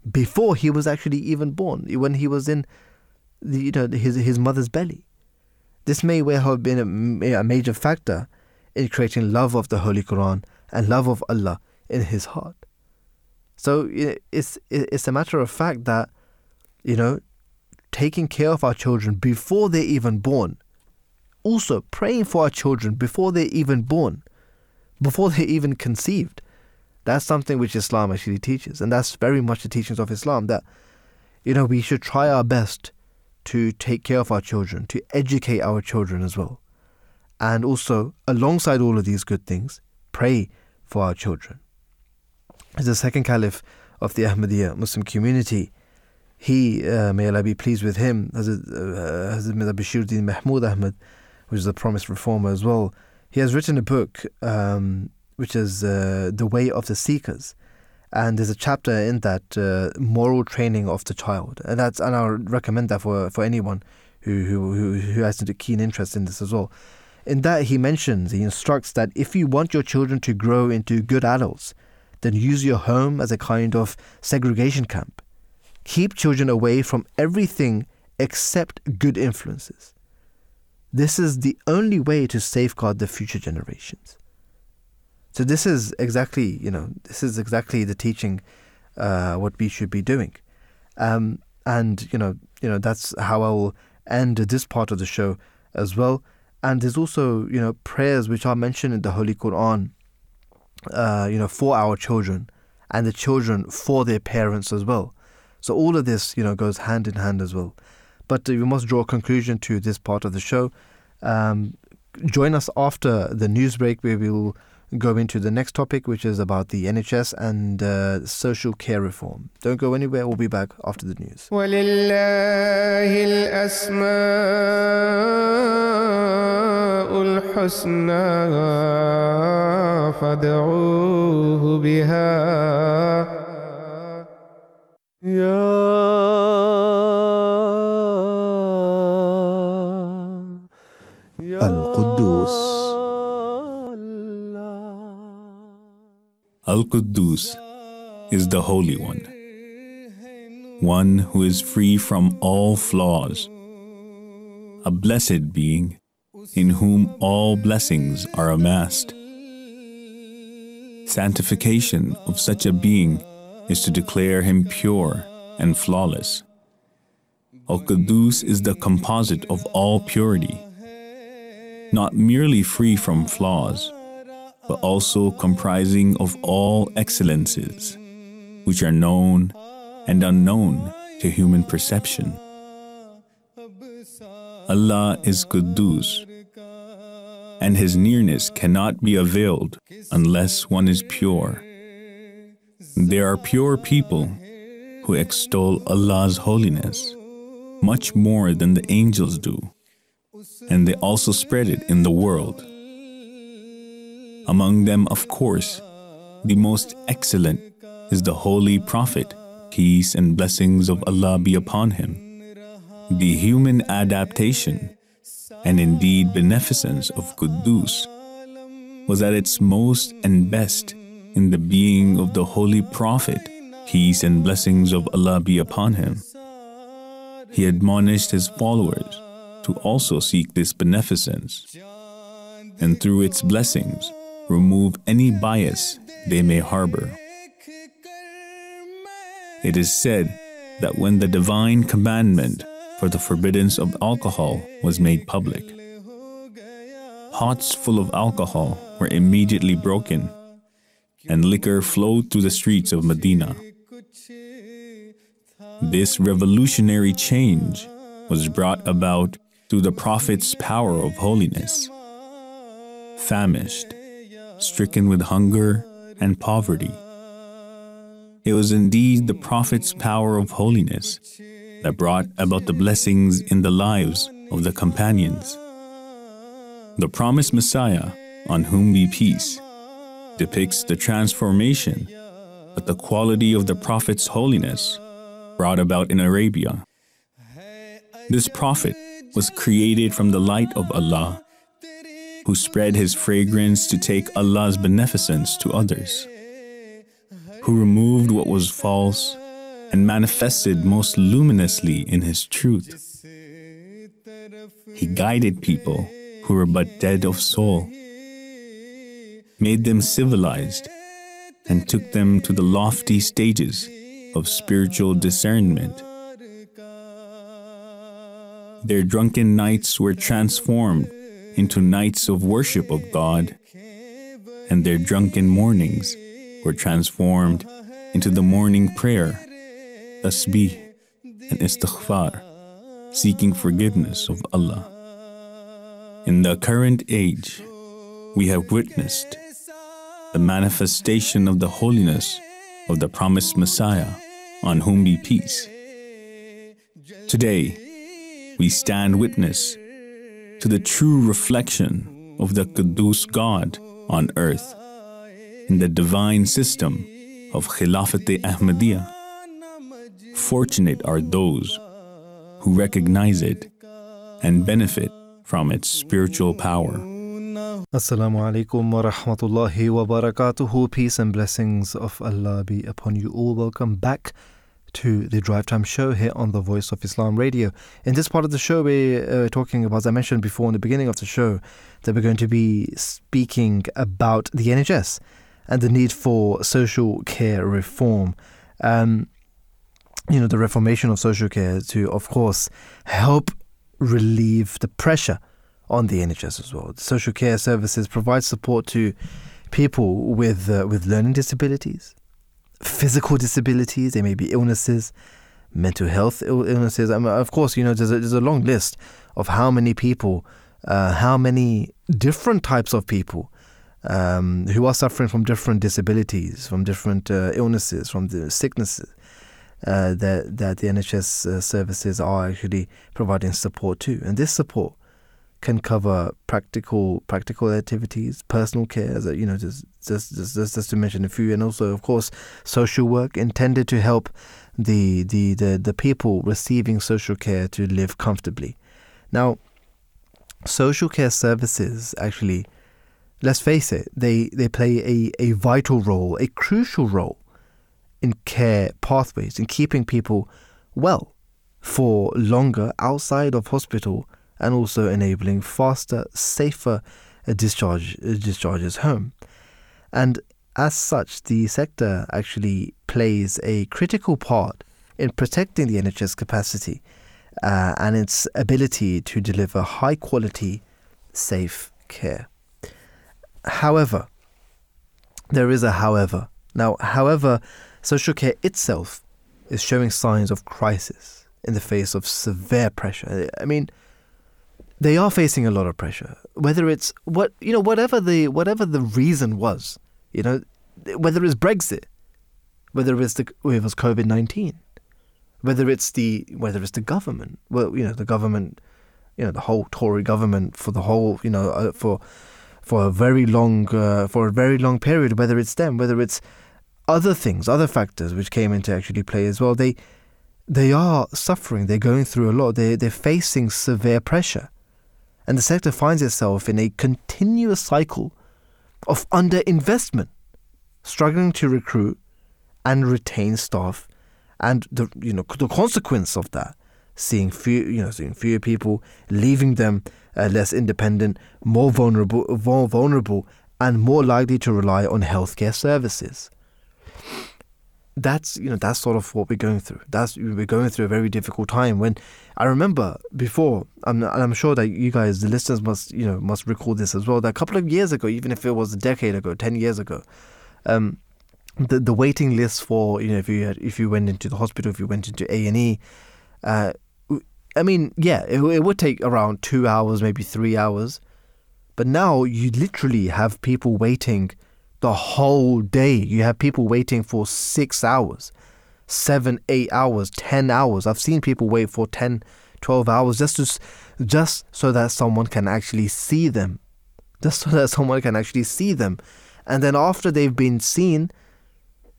before he was actually even born, when he was in the, you know, his, his mother's belly. This may well have been a, a major factor in creating love of the Holy Quran and love of Allah in his heart. So it's it's a matter of fact that you know taking care of our children before they're even born, also praying for our children before they're even born, before they're even conceived. That's something which Islam actually teaches, and that's very much the teachings of Islam that you know we should try our best to take care of our children, to educate our children as well. And also, alongside all of these good things, pray for our children. As the second caliph of the Ahmadiyya Muslim community, he, uh, may Allah be pleased with him, Hazrat, uh, Hazrat Mirza Bashiruddin Mahmud Ahmad, which is a promised reformer as well, he has written a book um, which is uh, The Way of the Seekers and there's a chapter in that uh, moral training of the child, and that's and I recommend that for for anyone who who who has a keen interest in this as well. In that he mentions, he instructs that if you want your children to grow into good adults, then use your home as a kind of segregation camp. Keep children away from everything except good influences. This is the only way to safeguard the future generations. So this is exactly, you know, this is exactly the teaching, uh, what we should be doing, um, and you know, you know, that's how I will end this part of the show as well. And there's also, you know, prayers which are mentioned in the Holy Quran, uh, you know, for our children, and the children for their parents as well. So all of this, you know, goes hand in hand as well. But uh, we must draw a conclusion to this part of the show. Um, join us after the news break where we will go into the next topic, which is about the NHS and uh, social care reform. Don't go anywhere. We'll be back after the news. فادعوه بها Al Quddus is the Holy One, one who is free from all flaws, a blessed being in whom all blessings are amassed. Sanctification of such a being is to declare him pure and flawless. Al Quddus is the composite of all purity, not merely free from flaws but also comprising of all excellences, which are known and unknown to human perception. Allah is Quddus, and His nearness cannot be availed unless one is pure. There are pure people who extol Allah's holiness much more than the angels do, and they also spread it in the world. Among them, of course, the most excellent is the Holy Prophet, peace and blessings of Allah be upon him. The human adaptation and indeed beneficence of Quddus was at its most and best in the being of the Holy Prophet, peace and blessings of Allah be upon him. He admonished his followers to also seek this beneficence, and through its blessings, remove any bias they may harbor. It is said that when the divine commandment for the forbiddance of alcohol was made public, pots full of alcohol were immediately broken, and liquor flowed through the streets of Medina. This revolutionary change was brought about through the Prophet's power of holiness. Famished, stricken with hunger and poverty. It was indeed the Prophet's power of holiness that brought about the blessings in the lives of the companions. The promised Messiah, on whom be peace, depicts the transformation but the quality of the Prophet's holiness brought about in Arabia. This Prophet was created from the light of Allah, who spread his fragrance to take Allah's beneficence to others, who removed what was false and manifested most luminously in his truth. He guided people who were but dead of soul, made them civilized, and took them to the lofty stages of spiritual discernment. Their drunken nights were transformed into nights of worship of God, and their drunken mornings were transformed into the morning prayer, tasbih, and istighfar, seeking forgiveness of Allah. In the current age, we have witnessed the manifestation of the holiness of the promised Messiah, on whom be peace. Today, we stand witness to the true reflection of the Quddus God on earth in the divine system of Khilafat Ahmadiyya. Fortunate are those who recognize it and benefit from its spiritual power. Assalamu alaikum wa rahmatullahi wa barakatuhu. Peace and blessings of Allah be upon you all. Welcome back to the Drive Time Show here on the Voice of Islam Radio. In this part of the show, we're uh, talking about, as I mentioned before in the beginning of the show, that we're going to be speaking about the NHS and the need for social care reform. Um, you know, the reformation of social care to, of course, help relieve the pressure on the NHS as well. Social care services provide support to people with uh, with learning disabilities, physical disabilities. There may be illnesses, mental health Ill- illnesses. I mean, of course, you know there's a, there's a long list of how many people, uh, how many different types of people. Um, who are suffering from different disabilities, from different uh, illnesses, from the sicknesses uh, that that the NHS uh, services are actually providing support to, and this support can cover practical practical activities, personal care, you know, just just, just just just to mention a few, and also of course social work intended to help the the the, the people receiving social care to live comfortably. Now, social care services actually, let's face it, they they play a, a vital role, a crucial role in care pathways, in keeping people well for longer outside of hospital and also enabling faster, safer uh, discharge uh, discharges home. And as such, the sector actually plays a critical part in protecting the NHS capacity uh, and its ability to deliver high quality, safe care. However, there is a however. Now, however, social care itself is showing signs of crisis in the face of severe pressure. I mean, they are facing a lot of pressure. Whether it's what you know, whatever the whatever the reason was, you know, whether it's Brexit, whether it's the whether it was COVID nineteen, whether it's the whether it's the government. Well, you know, the government, you know, the whole Tory government for the whole, you know, uh, for for a very long uh, for a very long period. Whether it's them, whether it's other things, other factors which came into actually play as well. They they are suffering. They're going through a lot. They they're facing severe pressure, and the sector finds itself in a continuous cycle of underinvestment, struggling to recruit and retain staff, and the you know the consequence of that, seeing few you know seeing fewer people, leaving them uh, less independent, more vulnerable, more vulnerable, and more likely to rely on healthcare services that's you know that's sort of what we're going through. That's we're going through a very difficult time. When I remember before, I'm, and I'm sure that you guys, the listeners, must you know must recall this as well. That a couple of years ago, even if it was a decade ago, ten years ago, um, the the waiting list for you know if you had, if you went into the hospital, if you went into A and E, uh, I mean, yeah, it, it would take around two hours, maybe three hours, but now you literally have people waiting the whole day. You have people waiting for six hours, seven, eight hours, 10 hours. I've seen people wait for 10, 12 hours just to, just so that someone can actually see them. Just so that (laughs) someone can actually see them. And then after they've been seen,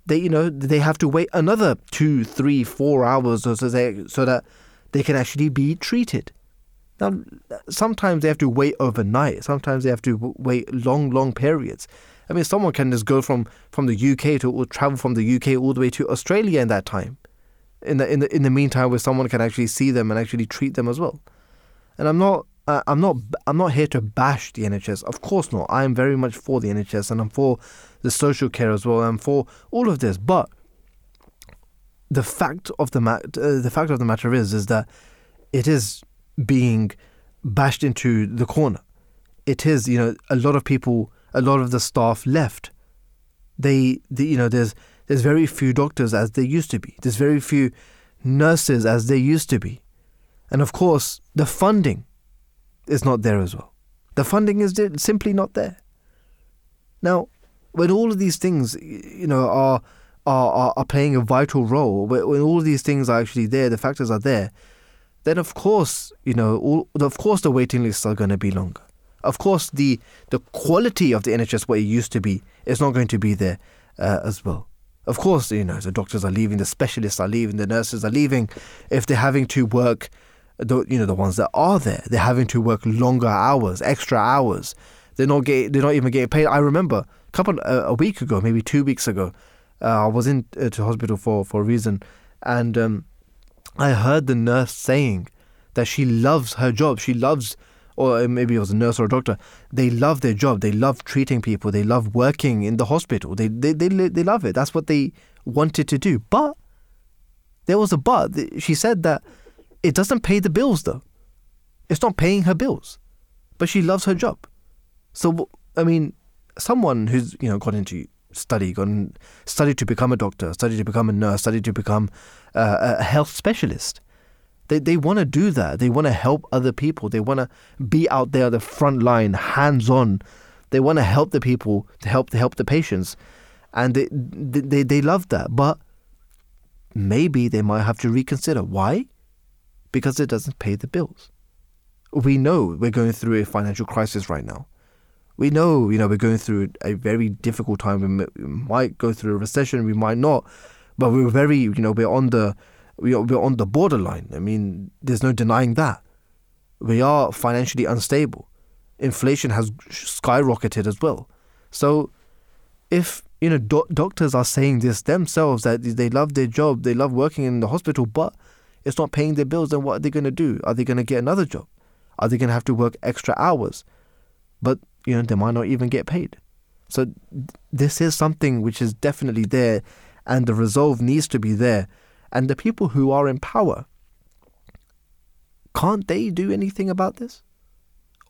they you know they have to wait another two, three, four hours so they so that they can actually be treated. Now, sometimes they have to wait overnight. Sometimes they have to wait long, long periods. I mean, someone can just go from, from the UK to or travel from the UK all the way to Australia in that time. In the in the in the meantime, where someone can actually see them and actually treat them as well. And I'm not uh, I'm not I'm not here to bash the NHS. Of course not. I am very much for the NHS and I'm for the social care as well. I'm for all of this. But the fact of the ma- uh, the fact of the matter is is that it is being bashed into the corner. It is you know a lot of people a lot of the staff left. They, the, you know, there's there's very few doctors as there used to be. There's very few nurses as there used to be, and of course the funding is not there as well. The funding is simply not there. Now, when all of these things, you know, are are, are, playing a vital role, when all of these things are actually there, the factors are there, then of course, you know, all, of course the waiting lists are going to be longer. Of course, the the quality of the NHS where it used to be is not going to be there uh, as well. Of course, you know the doctors are leaving, the specialists are leaving, the nurses are leaving. If they're having to work, the you know the ones that are there, they're having to work longer hours, extra hours. They're not get, they're not even getting paid. I remember a couple uh, a week ago, maybe two weeks ago, uh, I was in uh, to hospital for for a reason, and um, I heard the nurse saying that she loves her job. She loves or maybe it was a nurse or a doctor, they love their job. They love treating people. They love working in the hospital. They, they, they, they love it. That's what they wanted to do. But there was a but. She said that it doesn't pay the bills, though. It's not paying her bills. But she loves her job. So, I mean, someone who's, you know, got into study, gone studied to become a doctor, studied to become a nurse, studied to become uh, a health specialist – they, they want to do that. They want to help other people. They want to be out there, the front line, hands on. They want to help the people, to help to help the patients, and they, they they love that. But maybe they might have to reconsider. Why? Because it doesn't pay the bills. We know we're going through a financial crisis right now. We know, you know, we're going through a very difficult time. We might go through a recession. We might not, but we're very, you know, we're on the we are, we're on the borderline. I mean, there's no denying that. We are financially unstable. Inflation has skyrocketed as well. So, if you know do- doctors are saying this themselves that they love their job, they love working in the hospital, but it's not paying their bills, then what are they going to do? Are they going to get another job? Are they going to have to work extra hours? But you know they might not even get paid. So this is something which is definitely there, and the resolve needs to be there and the people who are in power, can't they do anything about this?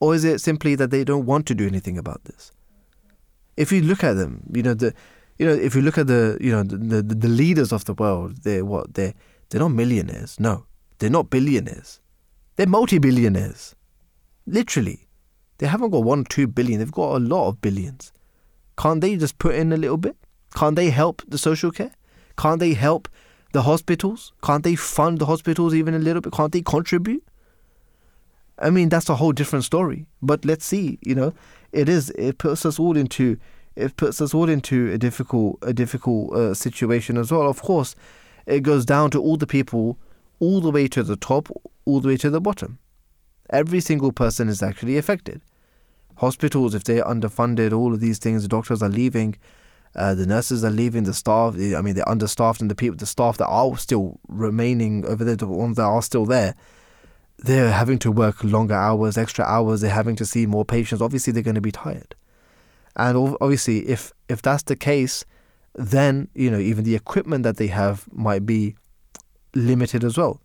Or is it simply that they don't want to do anything about this? If you look at them, you know, the you know, if you look at the you know the, the, the leaders of the world, they're what they're they're not millionaires. No, they're not billionaires. They're multi-billionaires. Literally, they haven't got one, or two billion. They've got a lot of billions. Can't they just put in a little bit? Can't they help the social care? Can't they help the hospitals? Can't they fund the hospitals even a little bit? Can't they contribute? I mean, that's a whole different story. But let's see, you know, it is it puts us all into it puts us all into a difficult a difficult uh, situation as well. Of course, it goes down to all the people, all the way to the top, all the way to the bottom. Every single person is actually affected. Hospitals, if they're underfunded, all of these things, doctors are leaving. Uh, the nurses are leaving. The staff, I mean, they're understaffed, and the people, the staff that are still remaining over there, the ones that are still there, they're having to work longer hours, extra hours. They're having to see more patients. Obviously, they're going to be tired. And obviously, if if that's the case, then you know even the equipment that they have might be limited as well.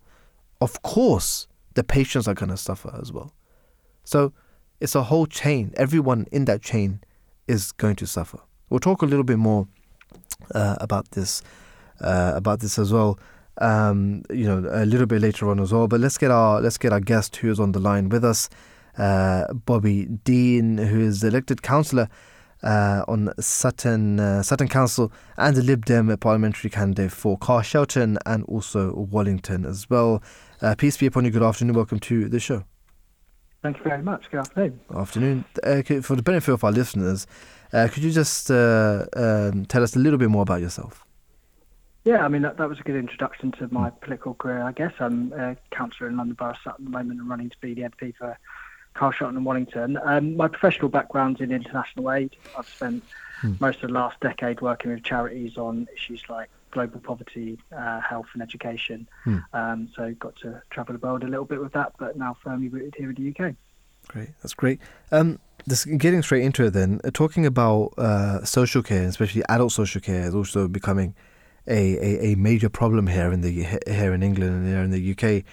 Of course, the patients are going to suffer as well. So it's a whole chain. Everyone in that chain is going to suffer. We'll talk a little bit more uh, about this uh, about this as well. Um, you know, a little bit later on as well. But let's get our let's get our guest who is on the line with us, uh, Bobby Dean, who is elected councillor uh, on Sutton uh, Sutton Council and the Lib Dem parliamentary candidate for Carshalton and also Wallington as well. Uh, peace be upon you. Good afternoon. Welcome to the show. Thank you very much. Good afternoon. Afternoon. Uh, for the benefit of our listeners, uh, could you just uh, um, tell us a little bit more about yourself? Yeah, I mean, that, that was a good introduction to my political career, I guess. I'm a councillor in London Borough Sutton at the moment and running to be the MP for Carshalton and Wallington. Um, my professional background's in international aid. I've spent hmm. most of the last decade working with charities on issues like global poverty, uh, health, and education. Hmm. Um, so got to travel the world a little bit with that, but now firmly rooted here in the UK. Great, that's great. Um, this, getting straight into it, then uh, talking about uh, social care, especially adult social care, is also becoming a, a, a, major problem here in the here in England and here in the UK.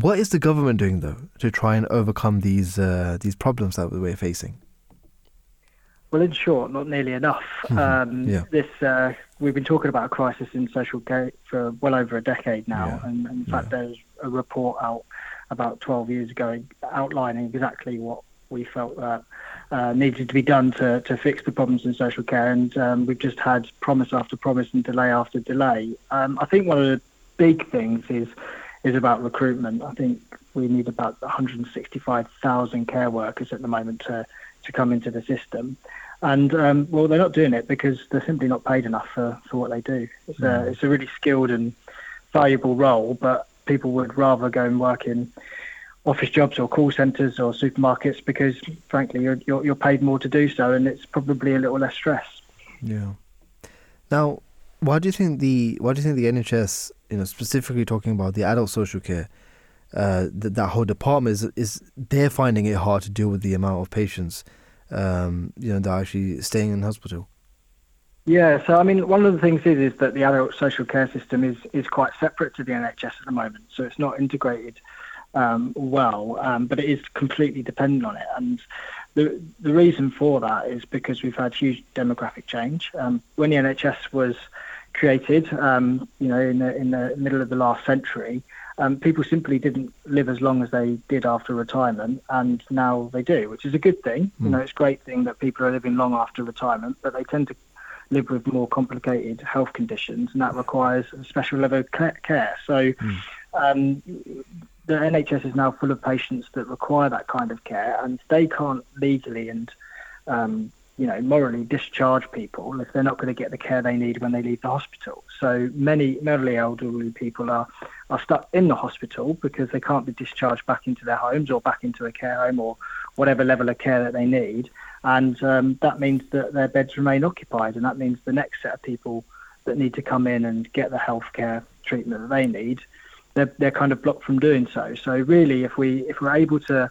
What is the government doing though to try and overcome these uh, these problems that we're facing? Well, in short, not nearly enough. Mm-hmm. Um, yeah. This uh, we've been talking about a crisis in social care for well over a decade now, yeah. and, and, in fact, yeah. there's a report out about 12 years ago outlining exactly what we felt that uh, needed to be done to, to fix the problems in social care, and um, we've just had promise after promise and delay after delay. Um, I think one of the big things is is about recruitment. I think we need about 165,000 care workers at the moment to to come into the system. And um, well, they're not doing it because they're simply not paid enough for, for what they do. It's, mm. a, it's a really skilled and valuable role, but people would rather go and work in office jobs or call centres or supermarkets because, frankly, you're, you're, you're paid more to do so, and it's probably a little less stress. Yeah. Now, why do you think the why do you think the NHS, you know, specifically talking about the adult social care, uh, that, that whole department is is they're finding it hard to deal with the amount of patients, um, you know, that are actually staying in hospital. Yeah, so I mean, one of the things is is that the adult social care system is is quite separate to the NHS at the moment, so it's not integrated um, well, um, but it is completely dependent on it. And the the reason for that is because we've had huge demographic change. Um, when the NHS was created, um, you know, in the in the middle of the last century, um, people simply didn't live as long as they did after retirement, and now they do, which is a good thing. Mm. You hmm. know, it's a great thing that people are living long after retirement, but they tend to live with more complicated health conditions, and that requires a special level of care. So, mm. um, the NHS is now full of patients that require that kind of care, and they can't legally and um, you know, morally discharge people if they're not going to get the care they need when they leave the hospital. So many mentally elderly people are, are stuck in the hospital because they can't be discharged back into their homes or back into a care home or whatever level of care that they need. And um, that means that their beds remain occupied, and that means the next set of people that need to come in and get the healthcare treatment that they need, they're, they're kind of blocked from doing so. So really, if we if we're able to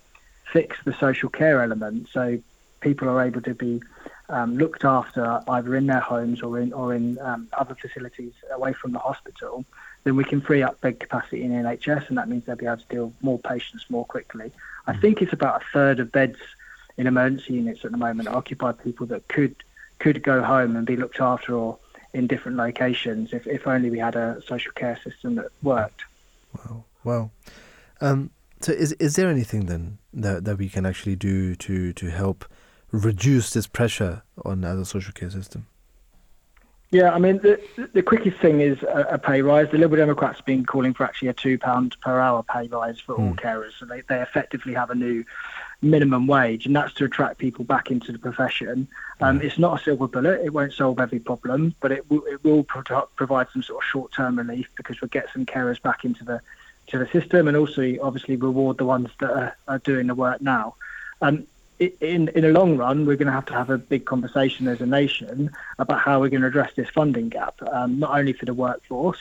fix the social care element, so people are able to be um, looked after either in their homes or in or in um, other facilities away from the hospital, then we can free up bed capacity in NHS, and that means they'll be able to deal more patients more quickly. I think it's about a third of beds in emergency units at the moment occupy people that could could go home and be looked after or in different locations if, if only we had a social care system that worked. Wow, wow. Um, so is is there anything then that, that we can actually do to, to help reduce this pressure on the social care system? Yeah, I mean, the, the quickest thing is a, a, pay rise. The Liberal Democrats have been calling for actually a £2 per hour pay rise for mm. all hmm. carers. So they, they effectively have a new minimum wage, and that's to attract people back into the profession. Um, mm. It's not a silver bullet. It won't solve every problem, but it, w- it will pro- provide some sort of short-term relief because we'll get some carers back into the to the system and also obviously reward the ones that are, are doing the work now. Um, in in the long run, we're going to have to have a big conversation as a nation about how we're going to address this funding gap, um, not only for the workforce,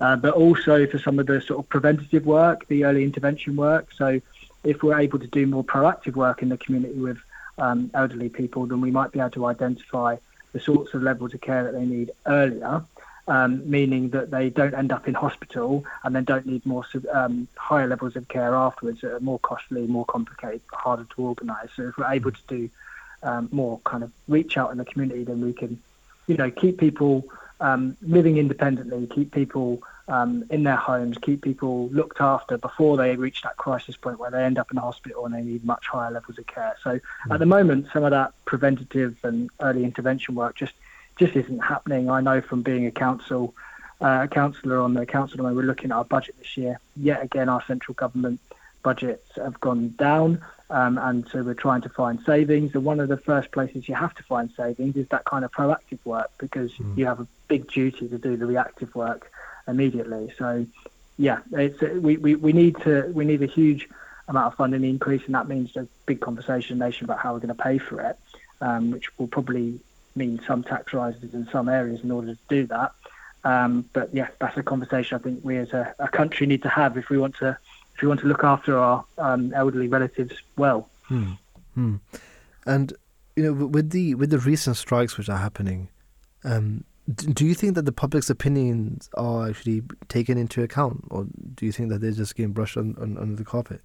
uh, but also for some of the sort of preventative work, the early intervention work. So, if we're able to do more proactive work in the community with um, elderly people, then we might be able to identify the sorts of levels of care that they need earlier um, meaning that they don't end up in hospital and then don't need more um, higher levels of care afterwards that are more costly, more complicated, harder to organise. So if we're able to do um, more kind of reach out in the community, then we can, you know, keep people um, living independently, keep people um, in their homes, keep people looked after before they reach that crisis point where they end up in a hospital and they need much higher levels of care. So mm. at the moment, some of that preventative and early intervention work just just isn't happening. I know from being a council uh, councillor on the council when we're looking at our budget this year. Yet again, our central government budgets have gone down. Um, and so we're trying to find savings. And one of the first places you have to find savings is that kind of proactive work because mm. you have a big duty to do the reactive work immediately. So, yeah, it's, we, we, we need to we need a huge amount of funding increase, and that means a big conversation nation about how we're going to pay for it, um, which will probably mean some tax rises in some areas in order to do that. Um, but yeah, that's a conversation I think we as a, a, country need to have if we want to if we want to look after our um, elderly relatives well. Hmm. Hmm. And you know, with the with the recent strikes which are happening, um, do you think that the public's opinions are actually taken into account, or do you think that they're just getting brushed under the carpet?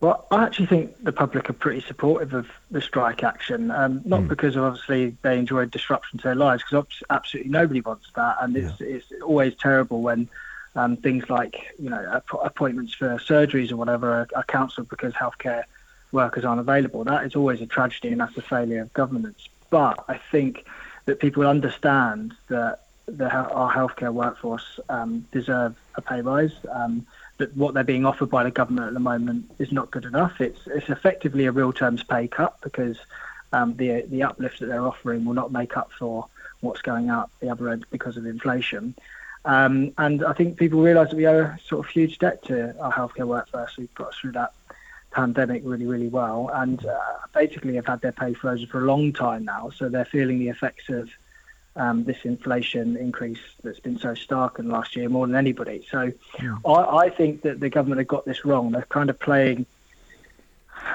Well, I actually think the public are pretty supportive of the strike action, um, not mm. because of obviously they enjoy disruption to their lives, because absolutely nobody wants that, and it's, yeah. it's always terrible when um, things like you know appointments for surgeries or whatever are, are cancelled because healthcare workers aren't available. That is always a tragedy, and that's a failure of governments. But I think that people understand that the, our healthcare workforce um, deserve a pay rise. Um, that what they're being offered by the government at the moment is not good enough. It's it's effectively a real terms pay cut because um, the the uplift that they're offering will not make up for what's going out the other end because of inflation. Um, and I think people realise that we owe a sort of huge debt to our healthcare workforce who've got us through that pandemic really, really well, and uh, basically have had their pay frozen for a long time now. So they're feeling the effects of um, this inflation increase that's been so stark in last year more than anybody. So yeah. I, I, think that the government have got this wrong. They're kind of playing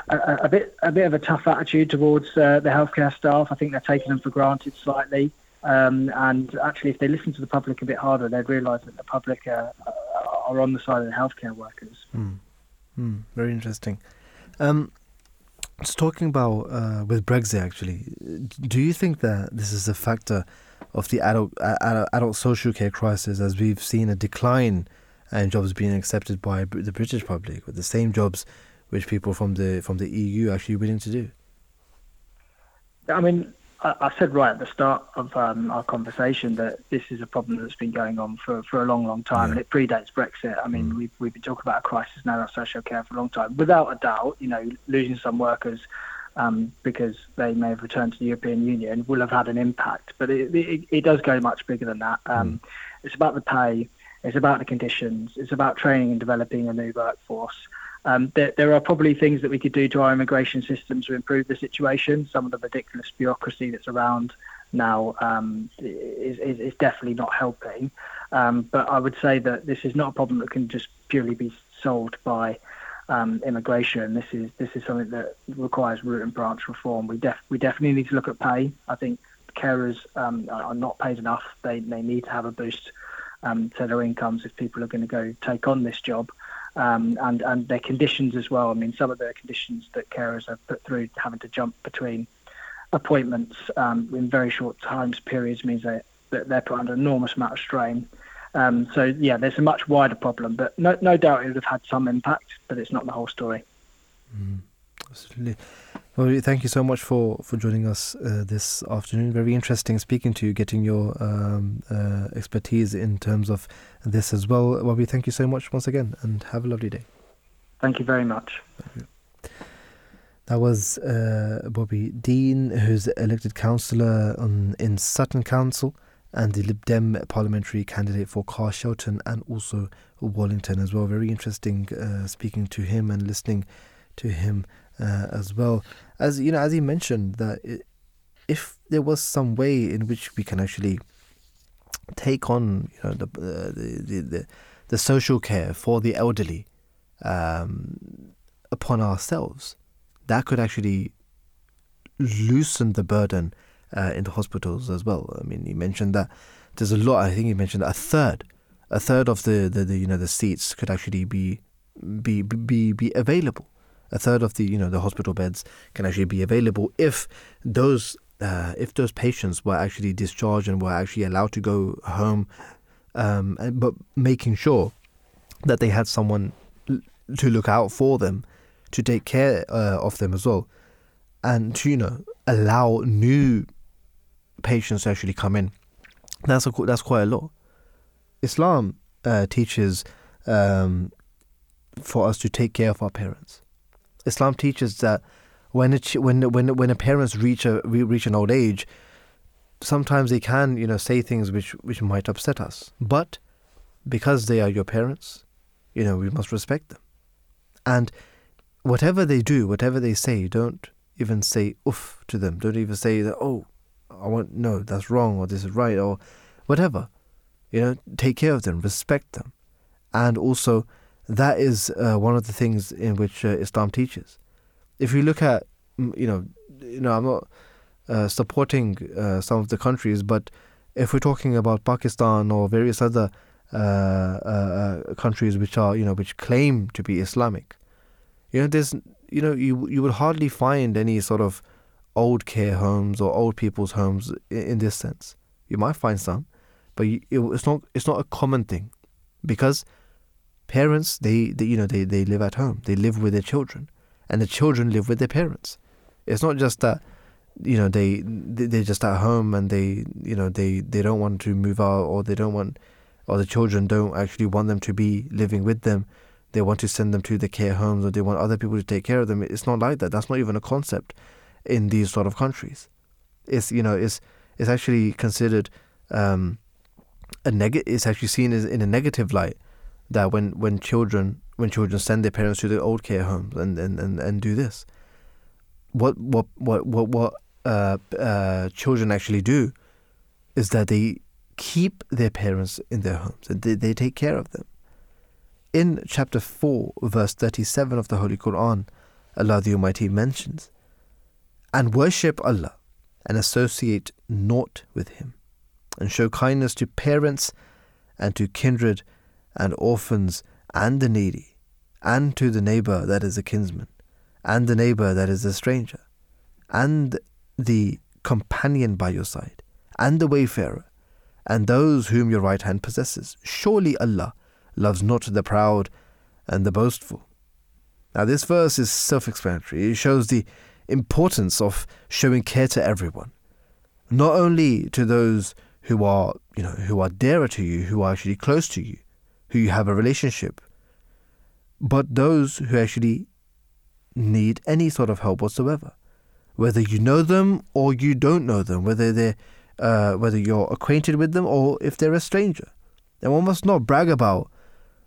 a, a bit a bit of a tough attitude towards uh, the healthcare staff. I think they're taking them for granted slightly. Um, and actually, if they listen to the public a bit harder, they'd realise that the public are, are on the side of the healthcare workers. Mm. Mm, very interesting. Um, just talking about uh, with Brexit, actually, do you think that this is a factor of the adult uh, adult social care crisis, as we've seen a decline in jobs being accepted by the British public, with the same jobs which people from the from the EU actually willing to do? I mean, I, said right at the start of um, our conversation that this is a problem that's been going on for, for a long, long time, yeah. and it predates Brexit. I mean, mm. we've, we've been talking about a crisis now of social care for a long time. Without a doubt, you know, losing some workers um, because they may have returned to the European Union will have had an impact. But it, it, it does go much bigger than that. Um, mm. It's about the pay, it's about the conditions, it's about training and developing a new workforce. Um, there, there, are probably things that we could do to our immigration system to improve the situation. Some of the ridiculous bureaucracy that's around now um, is, is, is, definitely not helping. Um, but I would say that this is not a problem that can just purely be solved by um, immigration. This is this is something that requires root and branch reform. We def- we definitely need to look at pay. I think carers um, are not paid enough. They they need to have a boost um, to their incomes if people are going to go take on this job um, and and their conditions as well. I mean, some of the conditions that carers have put through, having to jump between appointments um, in very short times periods, means that they're put under an enormous amount of strain. Um, so yeah, there's a much wider problem, but no, no doubt it would have had some impact, but it's not the whole story. Mm, absolutely. Well, thank you so much for, for joining us uh, this afternoon. Very interesting speaking to you, getting your um, uh, expertise in terms of this as well. Well, we thank you so much once again and have a lovely day. Thank you very much. That was uh, Bobby Dean, who's elected councillor on, in Sutton Council and the Lib Dem parliamentary candidate for Carshalton and also Wallington as well. Very interesting uh, speaking to him and listening to him uh, as well. As you know, as he mentioned, that it, if there was some way in which we can actually take on, you know, the uh, the, the, the, the social care for the elderly um, upon ourselves, that could actually loosen the burden uh, in the hospitals as well. I mean, you mentioned that there's a lot. I think you mentioned a third, a third of the, the, the you know the seats could actually be be be be available a third of the you know the hospital beds can actually be available if those uh, if those patients were actually discharged and were actually allowed to go home um, but making sure that they had someone to look out for them, to take care uh, of them as well, and to you know allow new patients actually come in. That's a, that's quite a lot. Islam uh, teaches um, for us to take care of our parents. Islam teaches that when a when when when a parents reach a reach an old age, sometimes they can you know say things which which might upset us, but because they are your parents, you know we must respect them, and whatever they do, whatever they say, don't even say oof to them. Don't even say that oh, I want no that's wrong or this is right or whatever. You know, take care of them, respect them, and also that is uh, one of the things in which uh, Islam teaches. If you look at, you know, you know, I'm not uh, supporting uh, some of the countries, but if we're talking about Pakistan or various other uh, uh, countries which are, you know, which claim to be Islamic, you know, there's, you know, you you would hardly find any sort of old care homes or old people's homes in, this sense. You might find some, but it's not it's not a common thing because parents they, they you know they, they live at home. They live with their children and the children live with their parents. It's not just that you know they they're just at home and they you know they they don't want to move out or they don't want or the children don't actually want them to be living with them. They want to send them to the care homes or they want other people to take care of them. It's not like that. That's not even a concept in these sort of countries it's you know it's it's actually considered um, a neg- it's actually seen as in a negative light that when, when children when children send their parents to the old care homes and, and, and, and do this, what what what what what uh, uh, children actually do is that they keep their parents in their homes and they, they take care of them. In chapter 4, verse 37 of the Holy Quran, Allah the Almighty mentions, and worship Allah and associate naught with Him, and show kindness to parents and to kindred and orphans and the needy, and to the neighbor that is a kinsman, and the neighbor that is a stranger, and the companion by your side, and the wayfarer, and those whom your right hand possesses. Surely Allah loves not the proud and the boastful. Now, this verse is self explanatory. It shows the importance of showing care to everyone, not only to those who are, you know, who are dearer to you, who are actually close to you, who you have a relationship, but those who actually need any sort of help whatsoever, whether you know them or you don't know them, whether they uh, whether you're acquainted with them or if they're a stranger. And one must not brag about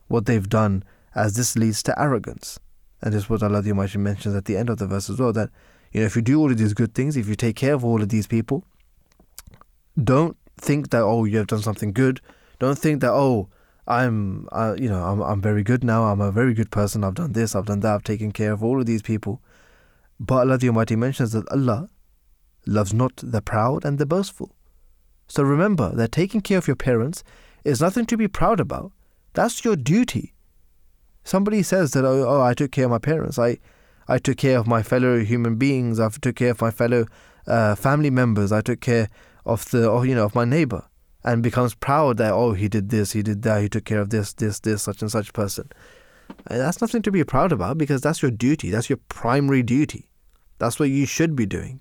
what they've done, as this leads to arrogance. And this is what Allah the Almighty mentions at the end of the verse as well that, you know, if you do all of these good things, if you take care of all of these people, don't think that, oh, you have done something good. Don't think that, oh, I'm, uh, you know, I'm, I'm very good now. I'm a very good person. I've done this, I've done that. I've taken care of all of these people. But Allah the Almighty mentions that Allah loves not the proud and the boastful. So remember that taking care of your parents is nothing to be proud about. That's your duty. Somebody says that, oh, oh I took care of my parents. I, I took care of my fellow human beings. I took care of my fellow uh, family members. I took care of the, oh, you know, of my neighbor and becomes proud that oh he did this, he did that, he took care of this, this, this, such and such person. And that's nothing to be proud about because that's your duty. That's your primary duty. That's what you should be doing.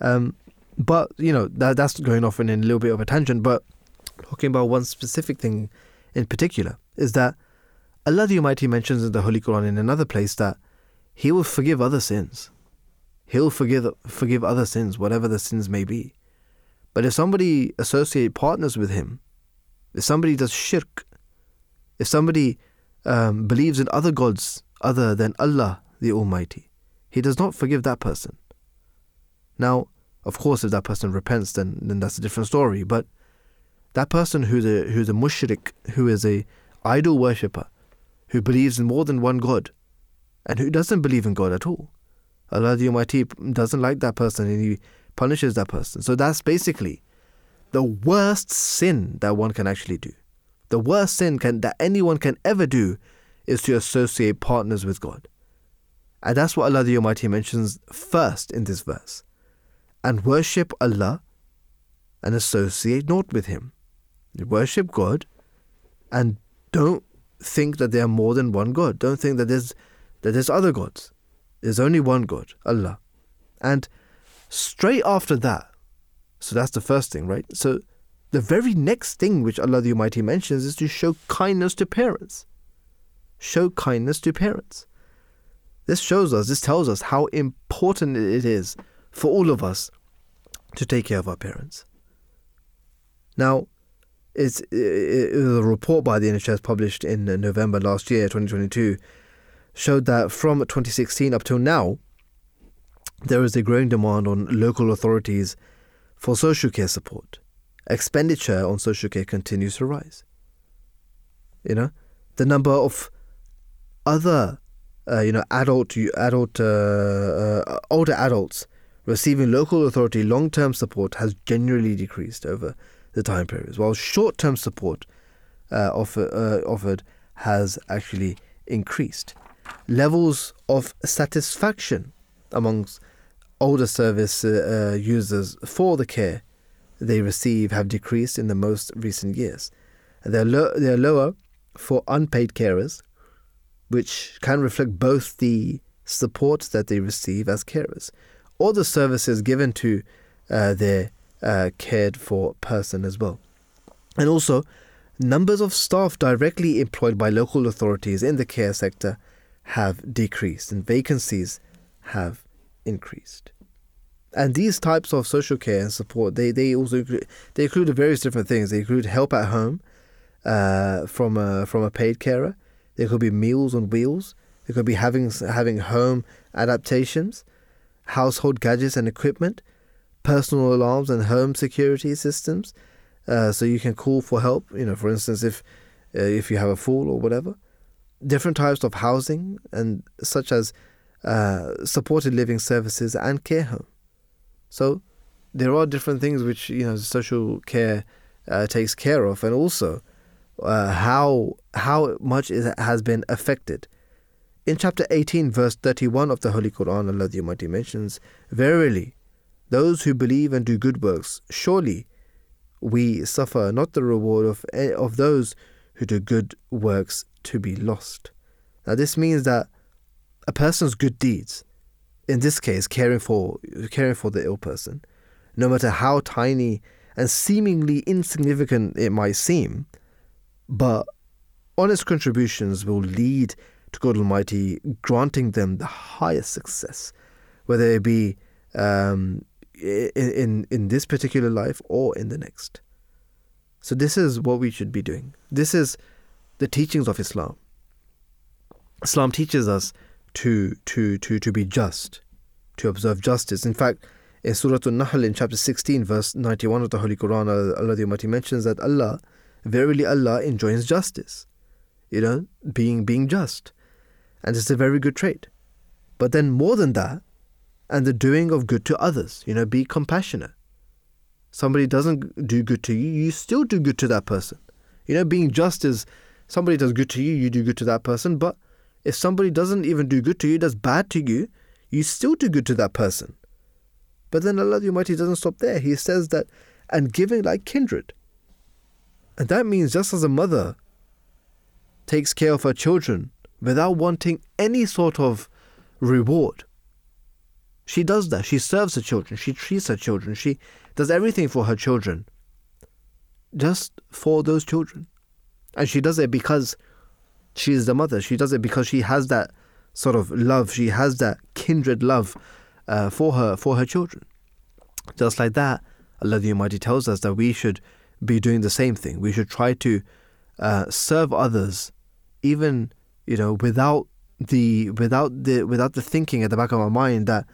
Um, but you know that that's going off in a little bit of a tangent. But talking about one specific thing in particular is that Allah the Almighty mentions in the Holy Quran in another place that He will forgive other sins. He'll forgive forgive other sins, whatever the sins may be. But if somebody associate partners with him, if somebody does shirk, if somebody um, believes in other gods other than Allah the Almighty, He does not forgive that person. Now, of course, if that person repents, then, then that's a different story. But that person who's a who's a mushrik, who is a idol worshipper, who believes in more than one God, and who doesn't believe in God at all, Allah the Almighty doesn't like that person, and He punishes that person. So that's basically the worst sin that one can actually do. The worst sin can, that anyone can ever do is to associate partners with God. And that's what Allah the Almighty mentions first in this verse. And worship Allah and associate not with Him. Worship God and don't think that there are more than one God. Don't think that there's that there's other gods. There's only one God, Allah. And straight after that, so that's the first thing, right? So the very next thing which Allah the Almighty mentions is to show kindness to parents. Show kindness to parents. This shows us, this tells us how important it is for all of us to take care of our parents. Now, it's, it, was a report by the NHS published in November last year, 2022, showed that from 2016 up till now, there is a growing demand on local authorities for social care support. Expenditure on social care continues to rise. You know, the number of other, uh, you know, adult, adult, uh, uh, older adults receiving local authority long-term support has generally decreased over the time periods, while short-term support uh, offer, uh, offered has actually increased. Levels of satisfaction amongst older service uh, uh, users for the care they receive have decreased in the most recent years. They're, lo- they're lower for unpaid carers, which can reflect both the support that they receive as carers or the services given to uh, their uh, cared for person as well. And also, numbers of staff directly employed by local authorities in the care sector have decreased and vacancies have increased. And these types of social care and support, they, they also include, they include various different things. They include help at home uh, from a, from a paid carer. There could be meals on wheels. There could be having having home adaptations, household gadgets and equipment, personal alarms and home security systems, uh, so you can call for help. You know, for instance, if uh, if you have a fall or whatever, different types of housing and such as uh, supported living services and care home. So there are different things which you know social care uh, takes care of, and also uh, how how much it has been affected. In chapter 18, verse 31 of the Holy Quran, Allah the Almighty mentions, Verily, those who believe and do good works, surely we suffer not the reward of, eh, of those who do good works to be lost. Now, this means that a person's good deeds, in this case, caring for, caring for the ill person, no matter how tiny and seemingly insignificant it might seem, but honest contributions will lead to God Almighty granting them the highest success, whether it be um, in, in, in this particular life or in the next. So, this is what we should be doing. This is the teachings of Islam. Islam teaches us to, to, to, to be just, to observe justice. In fact, in Surah An-Nahl in chapter 16, verse 91 of the Holy Quran, uh, Allah the Almighty mentions that Allah, verily Allah enjoins justice. You know, being being just. And it's a very good trait. But then more than that, and the doing of good to others. You know, be compassionate. Somebody doesn't do good to you, you still do good to that person. You know, being just is somebody does good to you, you do good to that person. But if somebody doesn't even do good to you, does bad to you, you still do good to that person. But then Allah the Almighty doesn't stop there. He says that, and giving like kindred. And that means just as a mother takes care of her children without wanting any sort of reward, she does that. She serves her children. She treats her children. She does everything for her children. Just for those children. And she does it because she is the mother. She does it because she has that sort of love. She has that kindred love uh, for her for her children. Just like that, Allah the Almighty tells us that we should be doing the same thing. We should try to uh, serve others, even you know, without the without the without the thinking at the back of our mind that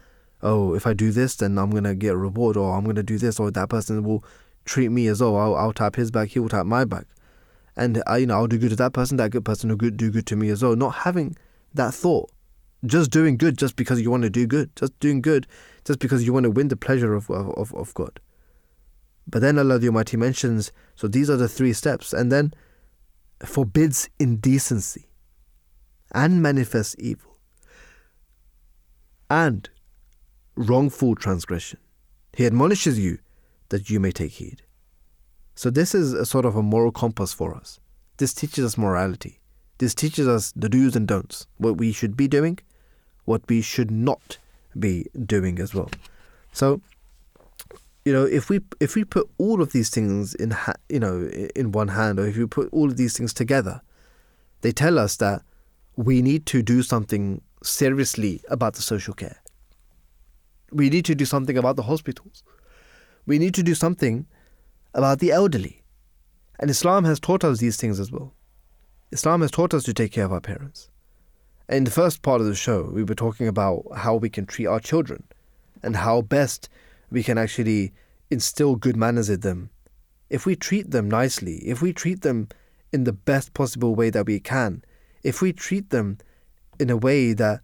oh, if I do this, then I'm gonna get a reward, or I'm gonna do this, or that person will treat me as though I'll, I'll tap his back, he will tap my back, and I, you know, I'll do good to that person, that good person will good, do good to me as well. Not having that thought, just doing good just because you want to do good, just doing good just because you want to win the pleasure of of, of God. But then Allah the Almighty mentions, so these are the three steps, and then forbids indecency and manifest evil and wrongful transgression. He admonishes you that you may take heed. So this is a sort of a moral compass for us. This teaches us morality. This teaches us the do's and don'ts, what we should be doing, what we should not be doing as well. So, you know, if we if we put all of these things in ha- you know in one hand, or if you put all of these things together, they tell us that we need to do something seriously about the social care. We need to do something about the hospitals. We need to do something about the elderly. And Islam has taught us these things as well. Islam has taught us to take care of our parents. In the first part of the show, we were talking about how we can treat our children and how best we can actually instill good manners in them. If we treat them nicely, if we treat them in the best possible way that we can, if we treat them in a way that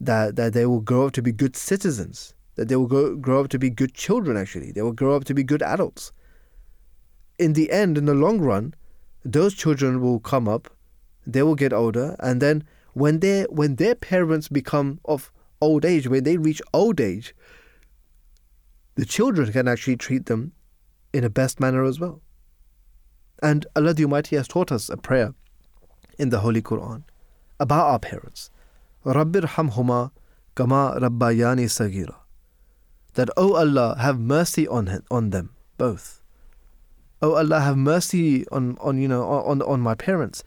that, that they will grow up to be good citizens, that they will grow, grow up to be good children, actually, they will grow up to be good adults. In the end, in the long run, those children will come up, they will get older, and then when they when their parents become of old age, when they reach old age, the children can actually treat them in a best manner as well. And Allah the Almighty has taught us a prayer in the Holy Quran about our parents. Rabbir kama rabbayani sagira. That, O oh Allah, have mercy on, on them both. Oh Allah, have mercy on, on you know on, on my parents,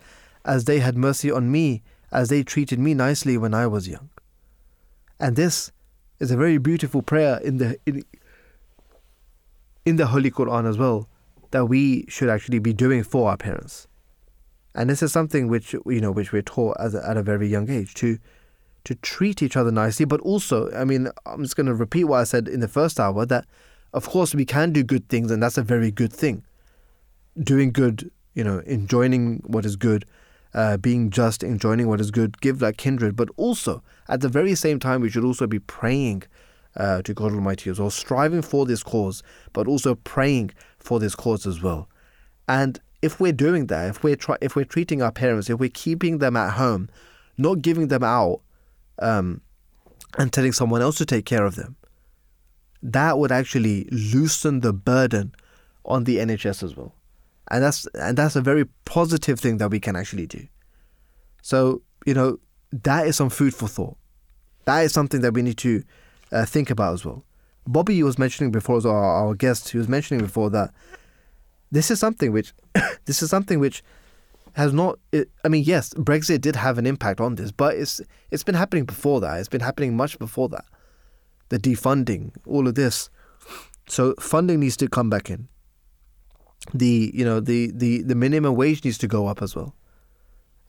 as they had mercy on me, as they treated me nicely when I was young. And this is a very beautiful prayer in the in, in the Holy Quran as well that we should actually be doing for our parents. And this is something which you know which we're taught a, at a very young age to to treat each other nicely, but also, I mean, I'm just going to repeat what I said in the first hour that of course we can do good things and that's a very good thing. Doing good, you know, enjoying what is good, uh, being just, enjoying what is good, give like kindred, but also at the very same time we should also be praying uh, to God Almighty as well, striving for this cause, but also praying for this cause as well. And if we're doing that, if we're try, if we're treating our parents, if we're keeping them at home, not giving them out, um, and telling someone else to take care of them, that would actually loosen the burden on the NHS as well, and that's and that's a very positive thing that we can actually do. So you know that is some food for thought. That is something that we need to uh, think about as well. Bobby was mentioning before, as our, our guest, he was mentioning before that this is something which (coughs) this is something which has not. It, I mean, yes, Brexit did have an impact on this, but it's it's been happening before that. It's been happening much before that. The defunding, all of this. So funding needs to come back in. The you know the the the minimum wage needs to go up as well,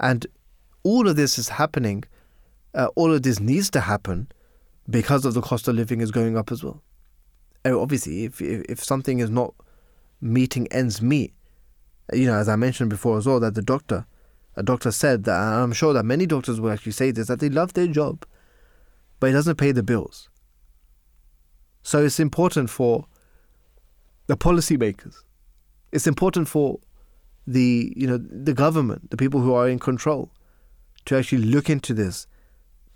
and all of this is happening. Uh, all of this needs to happen because of the cost of living is going up as well. And obviously, if, if, if something is not meeting ends meet, you know, as I mentioned before as well, that the doctor, a doctor said that, I'm sure that many doctors will actually say this, that they love their job, but it doesn't pay the bills. So it's important for the policymakers. It's important for the you know the government, the people who are in control, to actually look into this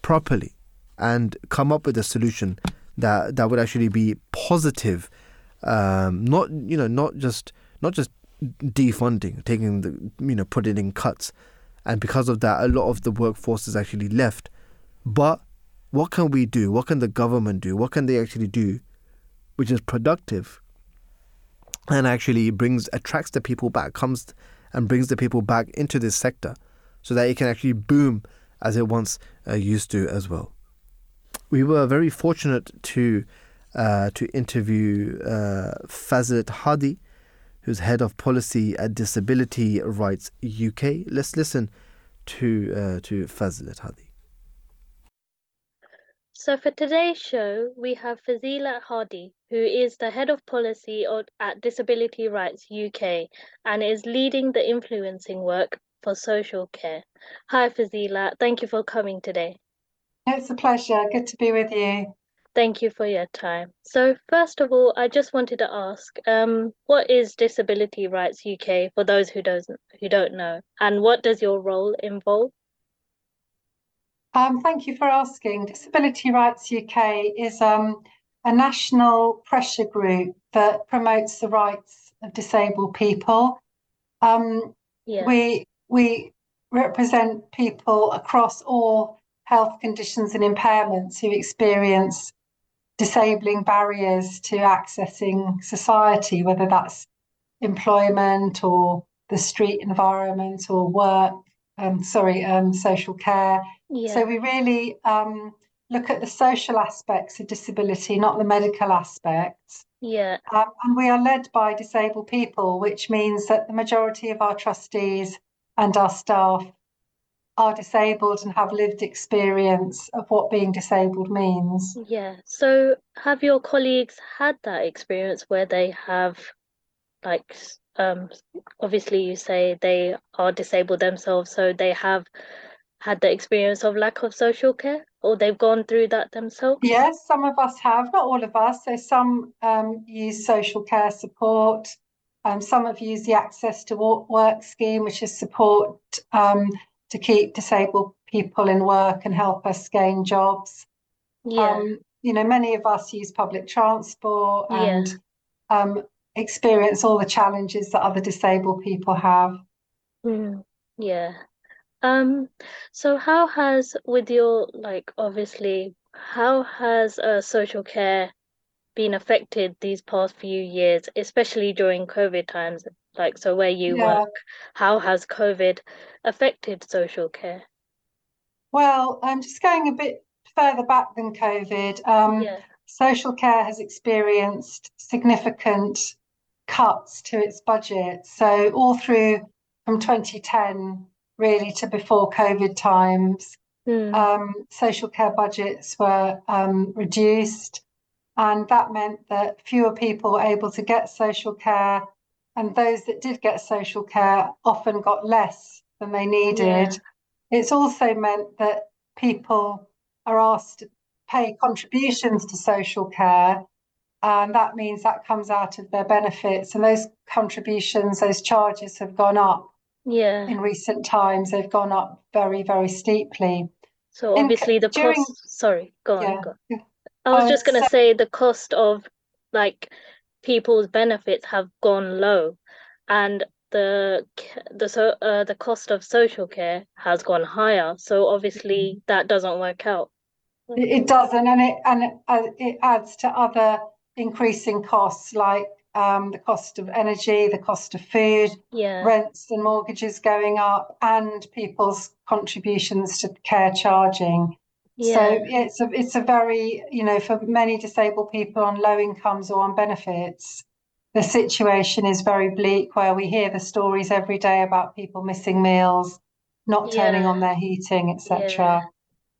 properly and come up with a solution that that would actually be positive, um, not you know not just not just defunding, taking the you know putting in cuts, and because of that, a lot of the workforce is actually left. But what can we do? What can the government do? What can they actually do, which is productive, and actually brings attracts the people back, comes and brings the people back into this sector, so that it can actually boom as it once uh, used to as well we were very fortunate to uh, to interview uh, Hadi, who's head of policy at Disability Rights UK. Let's listen to uh, to Fazilet Hadi. So for today's show, we have Fazilet Hadi, who is the head of policy at Disability Rights UK and is leading the influencing work for social care. Hi Fazilet, thank you for coming today. It's a pleasure. Good to be with you. Thank you for your time. So, first of all, I just wanted to ask, um, what is Disability Rights UK for those who don't who don't know, and what does your role involve? Um, thank you for asking. Disability Rights UK is um, a national pressure group that promotes the rights of disabled people. Um, Yeah. we we represent people across all health conditions and impairments who experience disabling barriers to accessing society, whether that's employment or the street environment or work, um, sorry, um, social care. Yeah. So we really um, look at the social aspects of disability, not the medical aspects. yeah. Um, and we are led by disabled people, which means that the majority of our trustees and our staff are disabled and have lived experience of what being disabled means. Yeah. So have your colleagues had that experience where they have like um obviously you say they are disabled themselves, so they have had the experience of lack of social care or they've gone through that themselves? Yes, some of us have, not all of us. So some um, use social care support. Um, some have used the access to work scheme, which is support um, to keep disabled people in work and help us gain jobs. Yeah. Um, you know, many of us use public transport Yeah. and um, experience all the challenges that other disabled people have. Mm, yeah. Um, so how has with your like obviously how has uh social care been affected these past few years, especially during COVID times? Like so where you Yeah. work, how has COVID affected social care? Well, I'm just going a bit further back than COVID. Um, Yeah. social care has experienced significant cuts to its budget. So, all through from 2010 really to before COVID times, Mm, um, social care budgets were um, reduced. And that meant that fewer people were able to get social care. And those that did get social care often got less than they needed. It's also meant that people are asked to pay contributions to social care. And that means that comes out of their benefits. And those contributions, those charges have gone up yeah. in recent times. They've gone up very, very steeply. So in- obviously the during- cost, sorry, go on, Yeah. go on. I was just gonna so- say the cost of like people's benefits have gone low and the the so uh, the cost of social care has gone higher. So obviously that doesn't work out. It, it doesn't, and it and it, uh, it adds to other increasing costs like um, the cost of energy, the cost of food, Yeah. rents and mortgages going up, and people's contributions to care charging. So it's a it's a very you know for many disabled people on low incomes or on benefits, the situation is very bleak. Where we hear the stories every day about people missing meals, not turning Yeah. on their heating, etc. Yeah.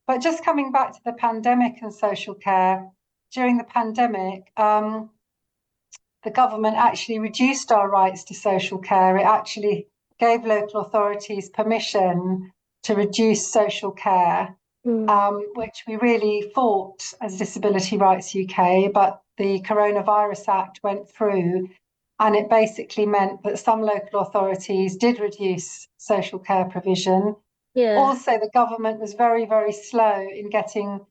But just coming back to the pandemic and social care, during the pandemic, um, the government actually reduced our rights to social care. It actually gave local authorities permission to reduce social care, Mm, um, which we really fought as Disability Rights UK. But the Coronavirus Act went through, and it basically meant that some local authorities did reduce social care provision. yeah. Also, the government was very, very slow in getting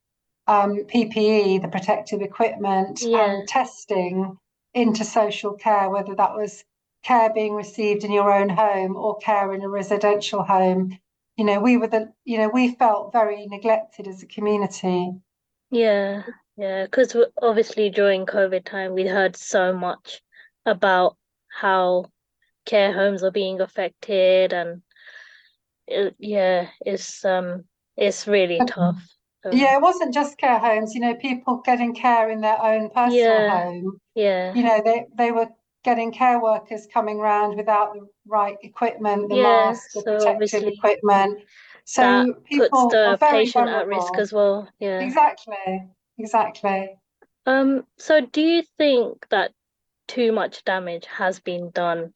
um, PPE, the protective equipment, Yeah. and testing into social care, whether that was care being received in your own home or care in a residential home. You know, we were the, you know, we felt very neglected as a community. Yeah, yeah, because obviously during COVID time we heard so much about how care homes are being affected and it, yeah, it's um it's really tough. Yeah, it wasn't just care homes, you know, people getting care in their own personal Yeah. home. yeah, You know, they, they were getting care workers coming round without the right equipment, the Yeah, mask, the so protective equipment. So that people puts the patient at risk as well. Yeah. Exactly, exactly. Um, so do you think that too much damage has been done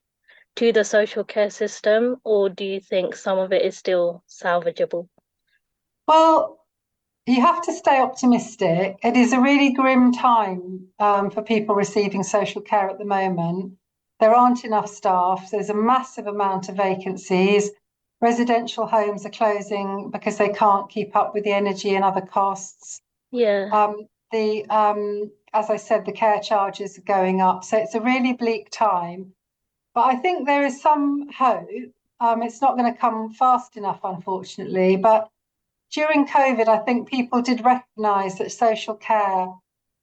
to the social care system, or do you think some of it is still salvageable? Well, you have to stay optimistic. It is a really grim time um, for people receiving social care at the moment. There aren't enough staff. There's a massive amount of vacancies. Residential homes are closing because they can't keep up with the energy and other costs. Yeah. Um, the um, as I said, the care charges are going up. So it's a really bleak time. But I think there is some hope. Um, it's not going to come fast enough, unfortunately. But during COVID, I think people did recognise that social care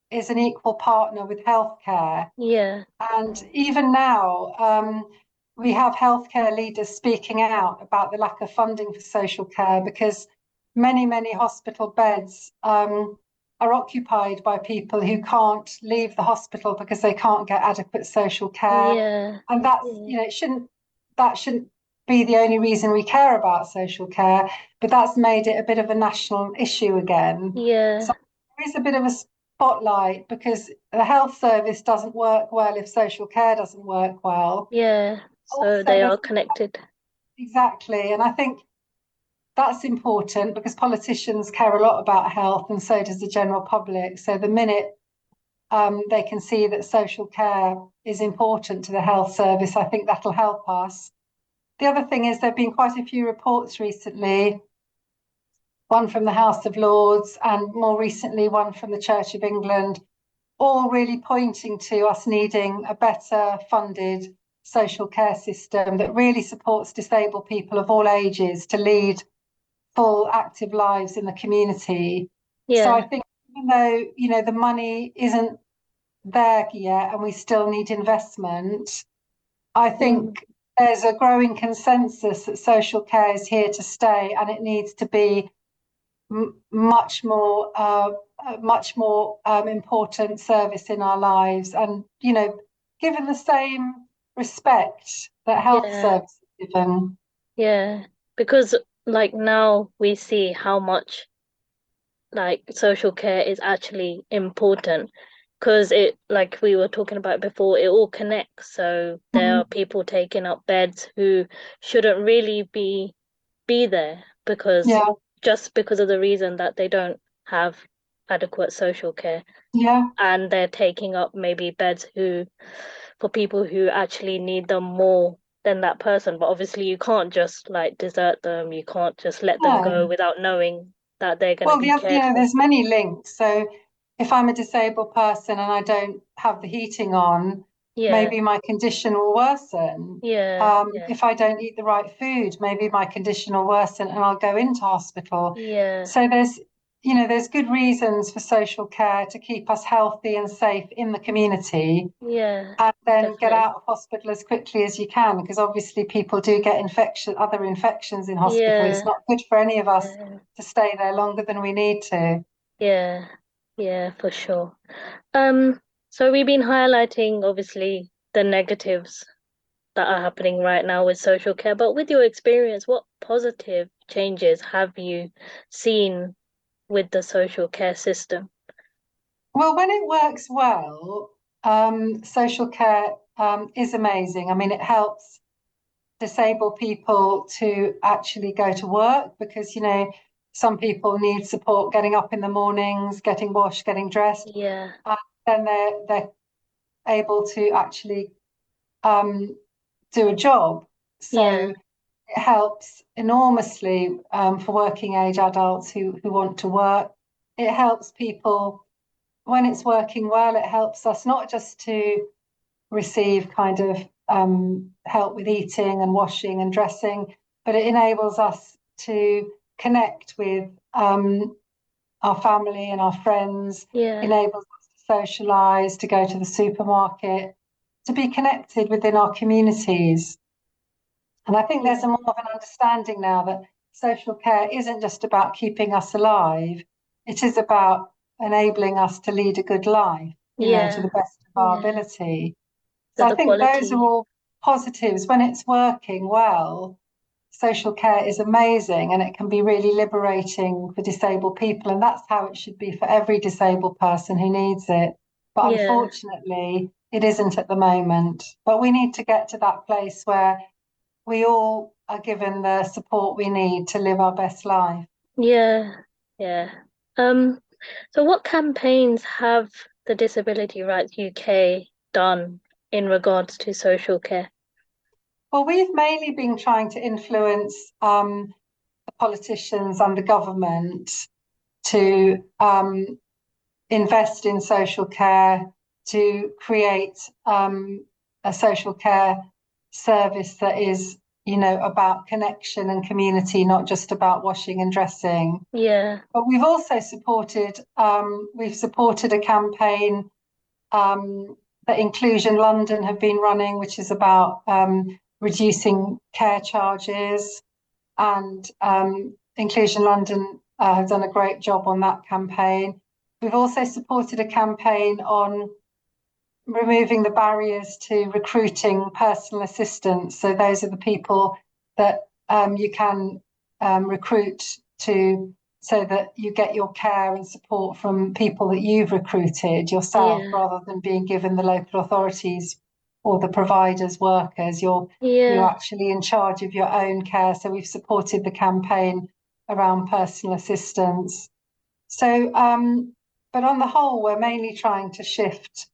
is an equal partner with healthcare. Yeah. And even now, um, we have healthcare leaders speaking out about the lack of funding for social care because many, many hospital beds um, are occupied by people who can't leave the hospital because they can't get adequate social care. Yeah. And that's, Yeah. you know, it shouldn't, that shouldn't be the only reason we care about social care, but that's made it a bit of a national issue again. Yeah. So- There is a bit of a spotlight because the health service doesn't work well if social care doesn't work well. Yeah. So Also, they are connected. Exactly. And I think that's important because politicians care a lot about health and so does the general public. So the minute um, they can see that social care is important to the health service, I think that'll help us. The other thing is there have been quite a few reports recently, one from the House of Lords and more recently one from the Church of England, all really pointing to us needing a better funded social care system that really supports disabled people of all ages to lead full active lives in the community. So I think even though you know the money isn't there yet and we still need investment, I think mm. There's a growing consensus that social care is here to stay and it needs to be m- much more uh, much more um, important service in our lives and you know given the same respect that health Yeah. service is given. Yeah. Because like now we see how much like social care is actually important because it like we were talking about before it all connects. So there are mm-hmm. people taking up beds who shouldn't really be be there because Yeah, just because of the reason that they don't have adequate social care. Yeah, and they're taking up maybe beds who for people who actually need them more than that person. But obviously you can't just like desert them. You can't just let them go without knowing that they're going to Well, be the other, you cared know, for. there's many links. So if I'm a disabled person and I don't have the heating on, yeah maybe my condition will worsen. yeah Um, yeah if I don't eat the right food, maybe my condition will worsen and I'll go into hospital. yeah So there's, you know, there's good reasons for social care to keep us healthy and safe in the community yeah and then get out of hospital as quickly as you can because obviously people do get infection, other infections in hospital. Yeah. It's not good for any of us to stay there longer than we need to. yeah yeah for sure um so we've been highlighting obviously the negatives that are happening right now with social care but with your experience what positive changes have you seen with the social care system Well, when it works well, um, social care um, is amazing. I mean, it helps disabled people to actually go to work because, you know, some people need support getting up in the mornings, getting washed, getting dressed. yeah And Then they're they're able to actually um, do a job. So Yeah. it helps enormously um, for working age adults who who want to work. It helps people when it's working well. It helps us not just to receive kind of um, help with eating and washing and dressing, but it enables us to connect with um, our family and our friends. yeah Enables us to socialize, to go to the supermarket, to be connected within our communities. And I think there's a more of an understanding now that social care isn't just about keeping us alive, it is about enabling us to lead a good life, you know, to the best of our Yeah. ability. So So I think those are all positives. When it's working well, social care is amazing and it can be really liberating for disabled people. And that's how it should be for every disabled person who needs it. But Yeah. unfortunately, it isn't at the moment. But we need to get to that place where we all are given the support we need to live our best life. Yeah, yeah. Um, so what campaigns have the Disability Rights UK done in regards to social care? Well, we've mainly been trying to influence um, the politicians and the government to um, invest in social care, to create um, a social care service that is you know about connection and community not just about washing and dressing. Yeah. But we've also supported um, we've supported a campaign um, that inclusion london have been running which is about um, reducing care charges and um, inclusion london uh, have done a great job on that campaign we've also supported a campaign on removing the barriers to recruiting personal assistants. So those are the people that um, you can um, recruit to so that you get your care and support from people that you've recruited yourself Yeah. rather than being given the local authorities or the providers workers you're you're actually in charge of your own care. So we've supported the campaign around personal assistance. So um but on the whole we're mainly trying to shift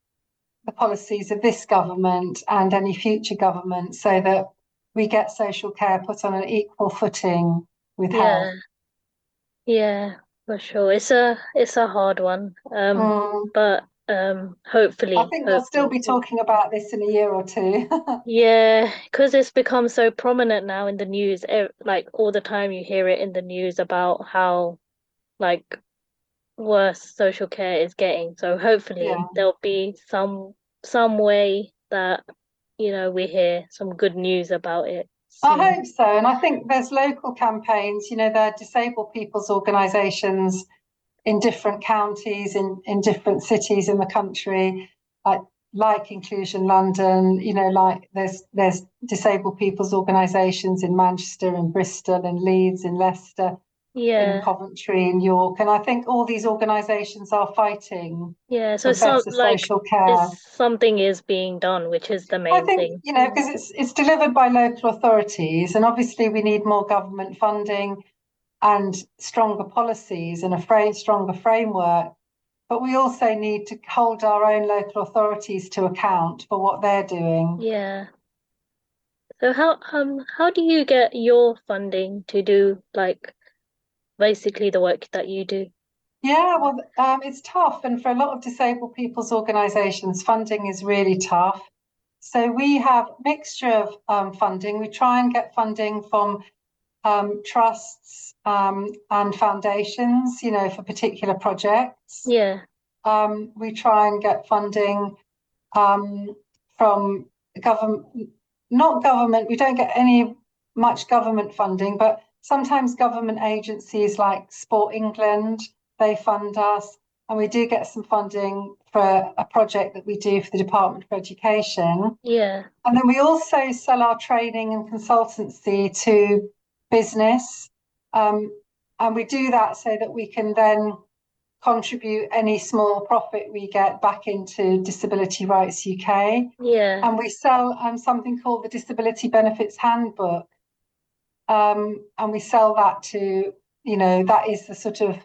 the policies of this government and any future government so that we get social care put on an equal footing with yeah. health. yeah for sure. It's a it's a hard one. Um Mm. but um hopefully I think we'll still be talking about this in a year or two. (laughs) Yeah, because it's become so prominent now in the news. Like all the time you hear it in the news about how like worse social care is getting. So hopefully Yeah. there'll be some some way that you know we hear some good news about it I hope so. And I think there's local campaigns, you know, there are disabled people's organisations in different counties, in, in different cities in the country, like like Inclusion London, you know, like there's there's disabled people's organisations in Manchester, in Bristol, in Leeds, in Leicester, yeah. in Coventry, in York. And I think all these organisations are fighting yeah. So some better like social care. something is being done, which is the I main think, thing. you know, because it's it's delivered by local authorities, and obviously we need more government funding and stronger policies and a fra- stronger framework. But we also need to hold our own local authorities to account for what they're doing. Yeah. So how um how do you get your funding to do like basically the work that you do? Yeah, well, um, it's tough, and for a lot of disabled people's organisations, funding is really tough. So we have a mixture of um, funding. We try and get funding from um, trusts um, and foundations, you know, for particular projects. Yeah, Um, we try and get funding um, from government, not government. We don't get any much government funding, but sometimes government agencies like Sport England they fund us, and we do get some funding for a project that we do for the Department for Education. yeah, And then we also sell our training and consultancy to business. Um, and we do that so that we can then contribute any small profit we get back into Disability Rights UK. yeah, And we sell um, something called the Disability Benefits Handbook. Um, and we sell that to, you know, that is the sort of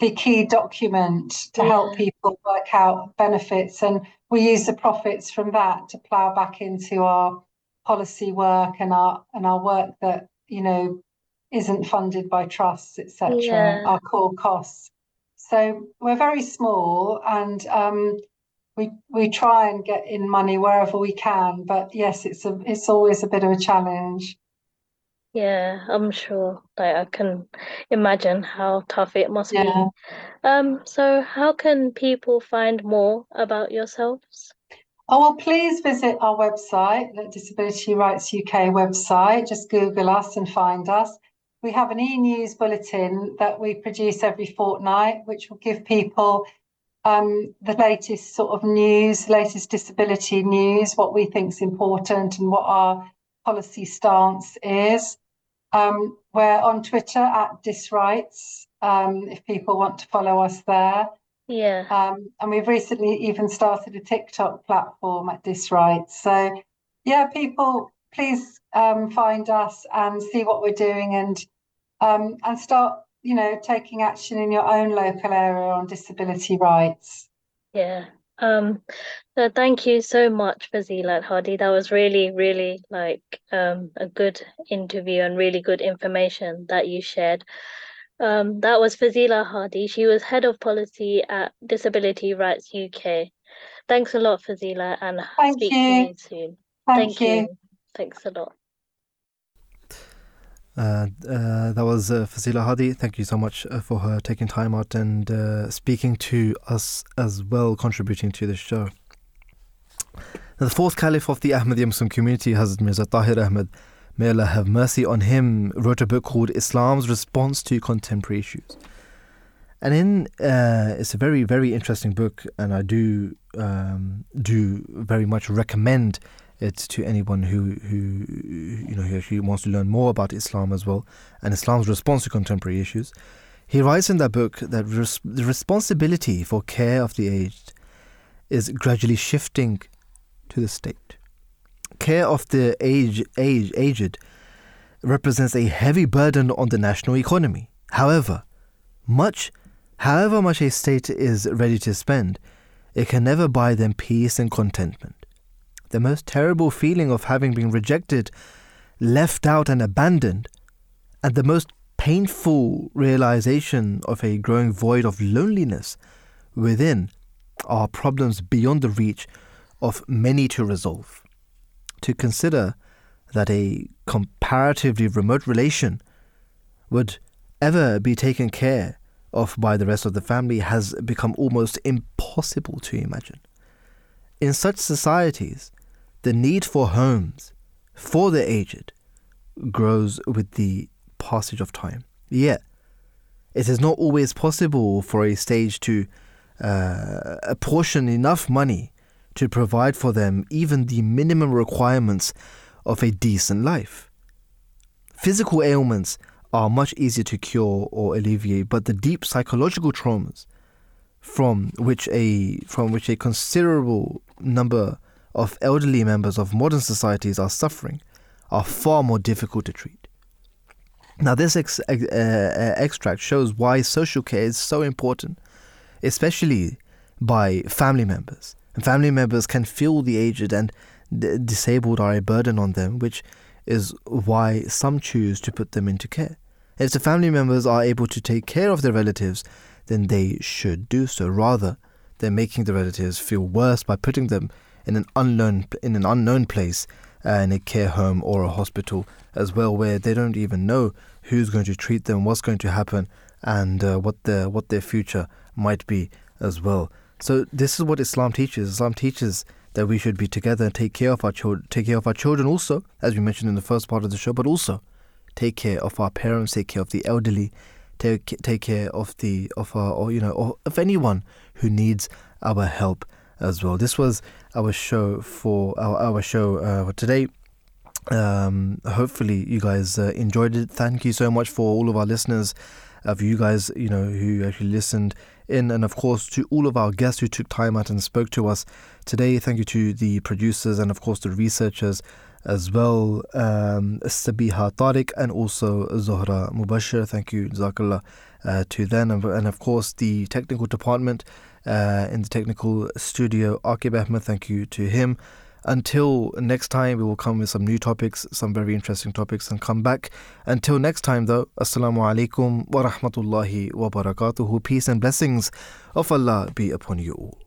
the key document to help people work out benefits. And we use the profits from that to plough back into our policy work and our and our work that, you know, isn't funded by trusts, etc., Yeah. our core costs. So we're very small and um, we we try and get in money wherever we can. But yes, it's a it's always a bit of a challenge. yeah, I'm sure. Like I can imagine how tough it must be. Yeah. Um, so how can people find more about yourselves? Oh, well, please visit our website, the Disability Rights UK website. Just Google us and find us. We have an e news bulletin that we produce every fortnight, which will give people um, the latest sort of news, latest disability news, what we think is important and what our policy stance is. Um, we're on Twitter at disrights um, if people want to follow us there. Yeah, Um, and we've recently even started a TikTok platform at Disright. So, yeah, people, please um, find us and see what we're doing and um, and start, you know, taking action in your own local area on disability rights. yeah. Um, so thank you so much, Fazilet Hadi. That was really, really like um a good interview and really good information that you shared. Um, that was Fazila Hadi. She was head of policy at Disability Rights UK. Thanks a lot, Fazila, and Thank speak to you. you soon. Thank, Thank you. you. Thanks a lot. Uh, uh, that was uh, Fazila Hadi. Thank you so much uh, for her taking time out and uh, speaking to us as well, contributing to the show. The fourth caliph of the Ahmadiyya Muslim community, Hazrat Mirza Tahir Ahmad, may Allah have mercy on him, wrote a book called Islam's Response to Contemporary Issues. And in uh, it's a very very interesting book, and I do um, do very much recommend it to anyone who who you know who actually wants to learn more about Islam as well and Islam's response to contemporary issues. He writes in that book that res- the responsibility for care of the aged is gradually shifting to the state. Care of the age, age, aged represents a heavy burden on the national economy. However, much, however much a state is ready to spend, it can never buy them peace and contentment the most terrible feeling of having been rejected, left out, and abandoned, and the most painful realization of a growing void of loneliness within are problems beyond the reach of many to resolve. To consider that a comparatively remote relation would ever be taken care of by the rest of the family has become almost impossible to imagine. In such societies, the need for homes for the aged grows with the passage of time. Yet, it is not always possible for a stage to uh, apportion enough money to provide for them even the minimum requirements of a decent life. Physical ailments are much easier to cure or alleviate, but the deep psychological traumas from which a from which a considerable number of elderly members of modern societies are suffering are far more difficult to treat. Now, this ex- uh, uh, extract shows why social care is so important, especially by family members. And family members can feel the aged and d- disabled are a burden on them, which is why some choose to put them into care. If the family members are able to take care of their relatives, then they should do so rather than making the relatives feel worse by putting them in an unknown in an unknown place uh, in a care home or a hospital as well, where they don't even know who's going to treat them, what's going to happen, and uh, what their what their future might be as well. So this is what Islam teaches. Islam teaches that we should be together and take care of our children, take care of our children also, as we mentioned in the first part of the show, but also take care of our parents, take care of the elderly, take take care of the of our or you know or of anyone who needs our help as well. This was our show for our, our show uh, today. Um, hopefully, you guys uh, enjoyed it. Thank you so much for all of our listeners, of you guys, you know, who actually listened in, and of course to all of our guests who took time out and spoke to us today. Thank you to the producers and of course the researchers as well, um, Sabiha Tariq and also Zohra Mubashir. Thank you, Zakallah, uh, to them, and, and of course the technical department uh, in the technical studio. Akib Ahmed, thank you to him. Until next time, we will come with some new topics, some very interesting topics, and come back. Until next time, though, Assalamu alaikum wa rahmatullahi wa barakatuhu. Peace and blessings of Allah be upon you all.